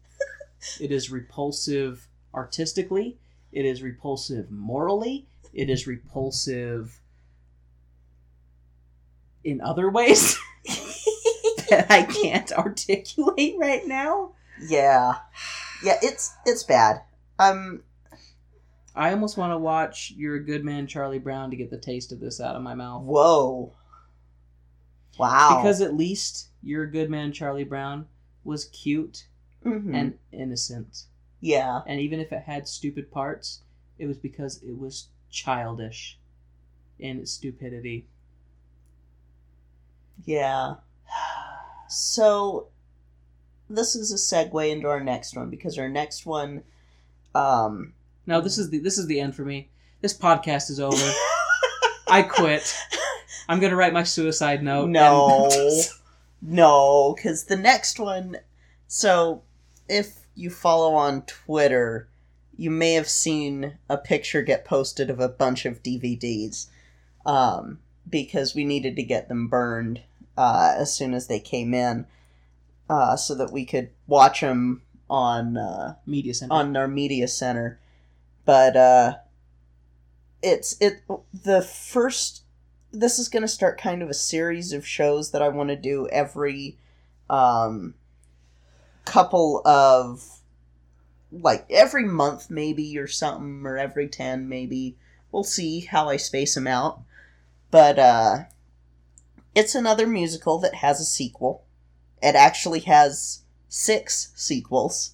It is repulsive artistically. It is repulsive morally. It is repulsive in other ways that I can't articulate right now. Yeah. Yeah, it's it's bad. Um I almost want to watch You're a Good Man, Charlie Brown to get the taste of this out of my mouth. whoa. Wow. Because at least You're a Good Man, Charlie Brown was cute Mhm. and innocent. yeah. And even if it had stupid parts, it was because it was childish in its stupidity. Yeah. So this is a segue into our next one because our next one um No, this is the this is the end for me. This podcast is over. I quit. I'm gonna write my suicide note. No. and- No, because the next one. So, if you follow on Twitter, you may have seen a picture get posted of a bunch of DVDs. Um, because we needed to get them burned uh, as soon as they came in, uh, so that we could watch them on uh, Media center. on our media center. But uh, it's it the first. This is going to start kind of a series of shows that I want to do every um, couple of like every month maybe or something or every 10 maybe. We'll see how i space them out. But uh it's another musical that has a sequel. It actually has six sequels.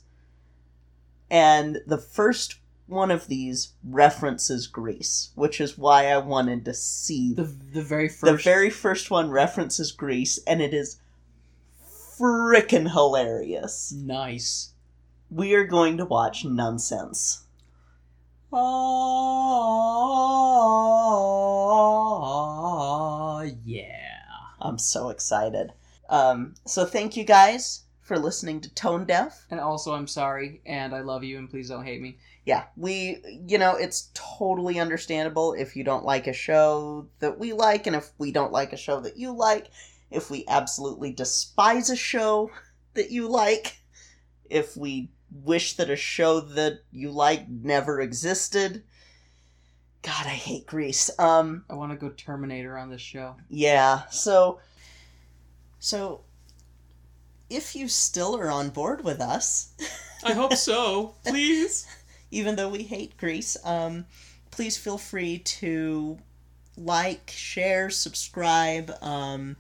And the first one of these references Grease, which is why I wanted to see the the, very first. the very first one references Grease, and it is frickin' hilarious. nice. We are going to watch Nunsense. Oh yeah. I'm so excited. Um, so thank you guys for listening to Tone Deaf. And also, I'm sorry, and I love you, and please don't hate me. yeah, we, you know, it's totally understandable if you don't like a show that we like, and if we don't like a show that you like, if we absolutely despise a show that you like, if we wish that a show that you like never existed. God, I hate Grease. Um, I want to go Terminator on this show. yeah. So, so if you still are on board with us, I hope so. Please. even though we hate Grease, um, please feel free to like, share, subscribe. Um,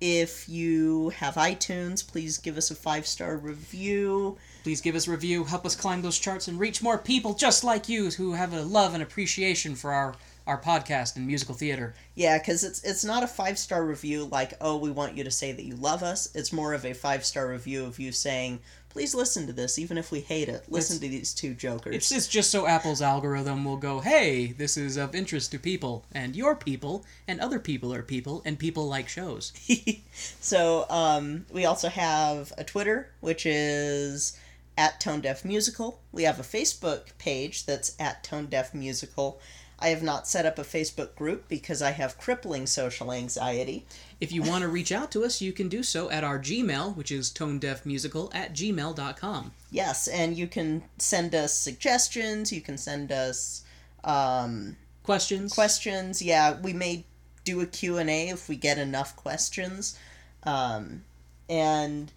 if you have iTunes, please give us a five star review. Please give us a review, help us climb those charts, and reach more people just like you who have a love and appreciation for our, our podcast and musical theater. Yeah, because it's it's not a five star review like oh we want you to say that you love us. It's more of a five star review of you saying please listen to this even if we hate it. Listen It's- to these two jokers. It's, it's just so Apple's algorithm will go, hey, this is of interest to people, and your people, and other people are people, and people like shows. so um, we also have a Twitter which is at Tone Deaf Musical. We have a Facebook page that's at Tone Deaf Musical. I have not set up a Facebook group because I have crippling social anxiety. If you want to reach out to us, you can do so at our Gmail, which is tonedeafmusical at gmail.com. Yes, and you can send us suggestions. You can send us um, Questions? questions yeah we may do a q&a if we get enough questions um, and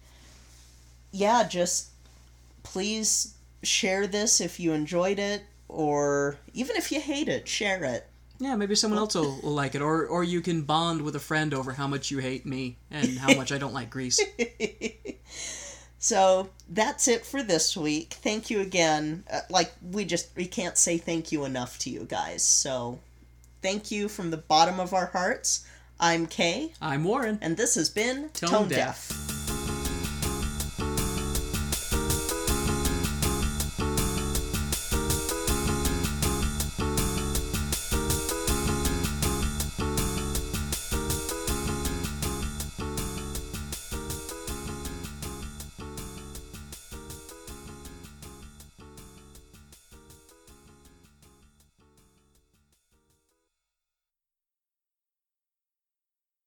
yeah just please share this if you enjoyed it or even if you hate it share it Yeah, maybe someone else will, will like it, or or you can bond with a friend over how much you hate me and how much I don't like Grease. so that's it for this week thank you again uh, like we just we can't say thank you enough to you guys so thank you from the bottom of our hearts i'm kay I'm Warren. and this has been Tone tone, Deaf. deaf.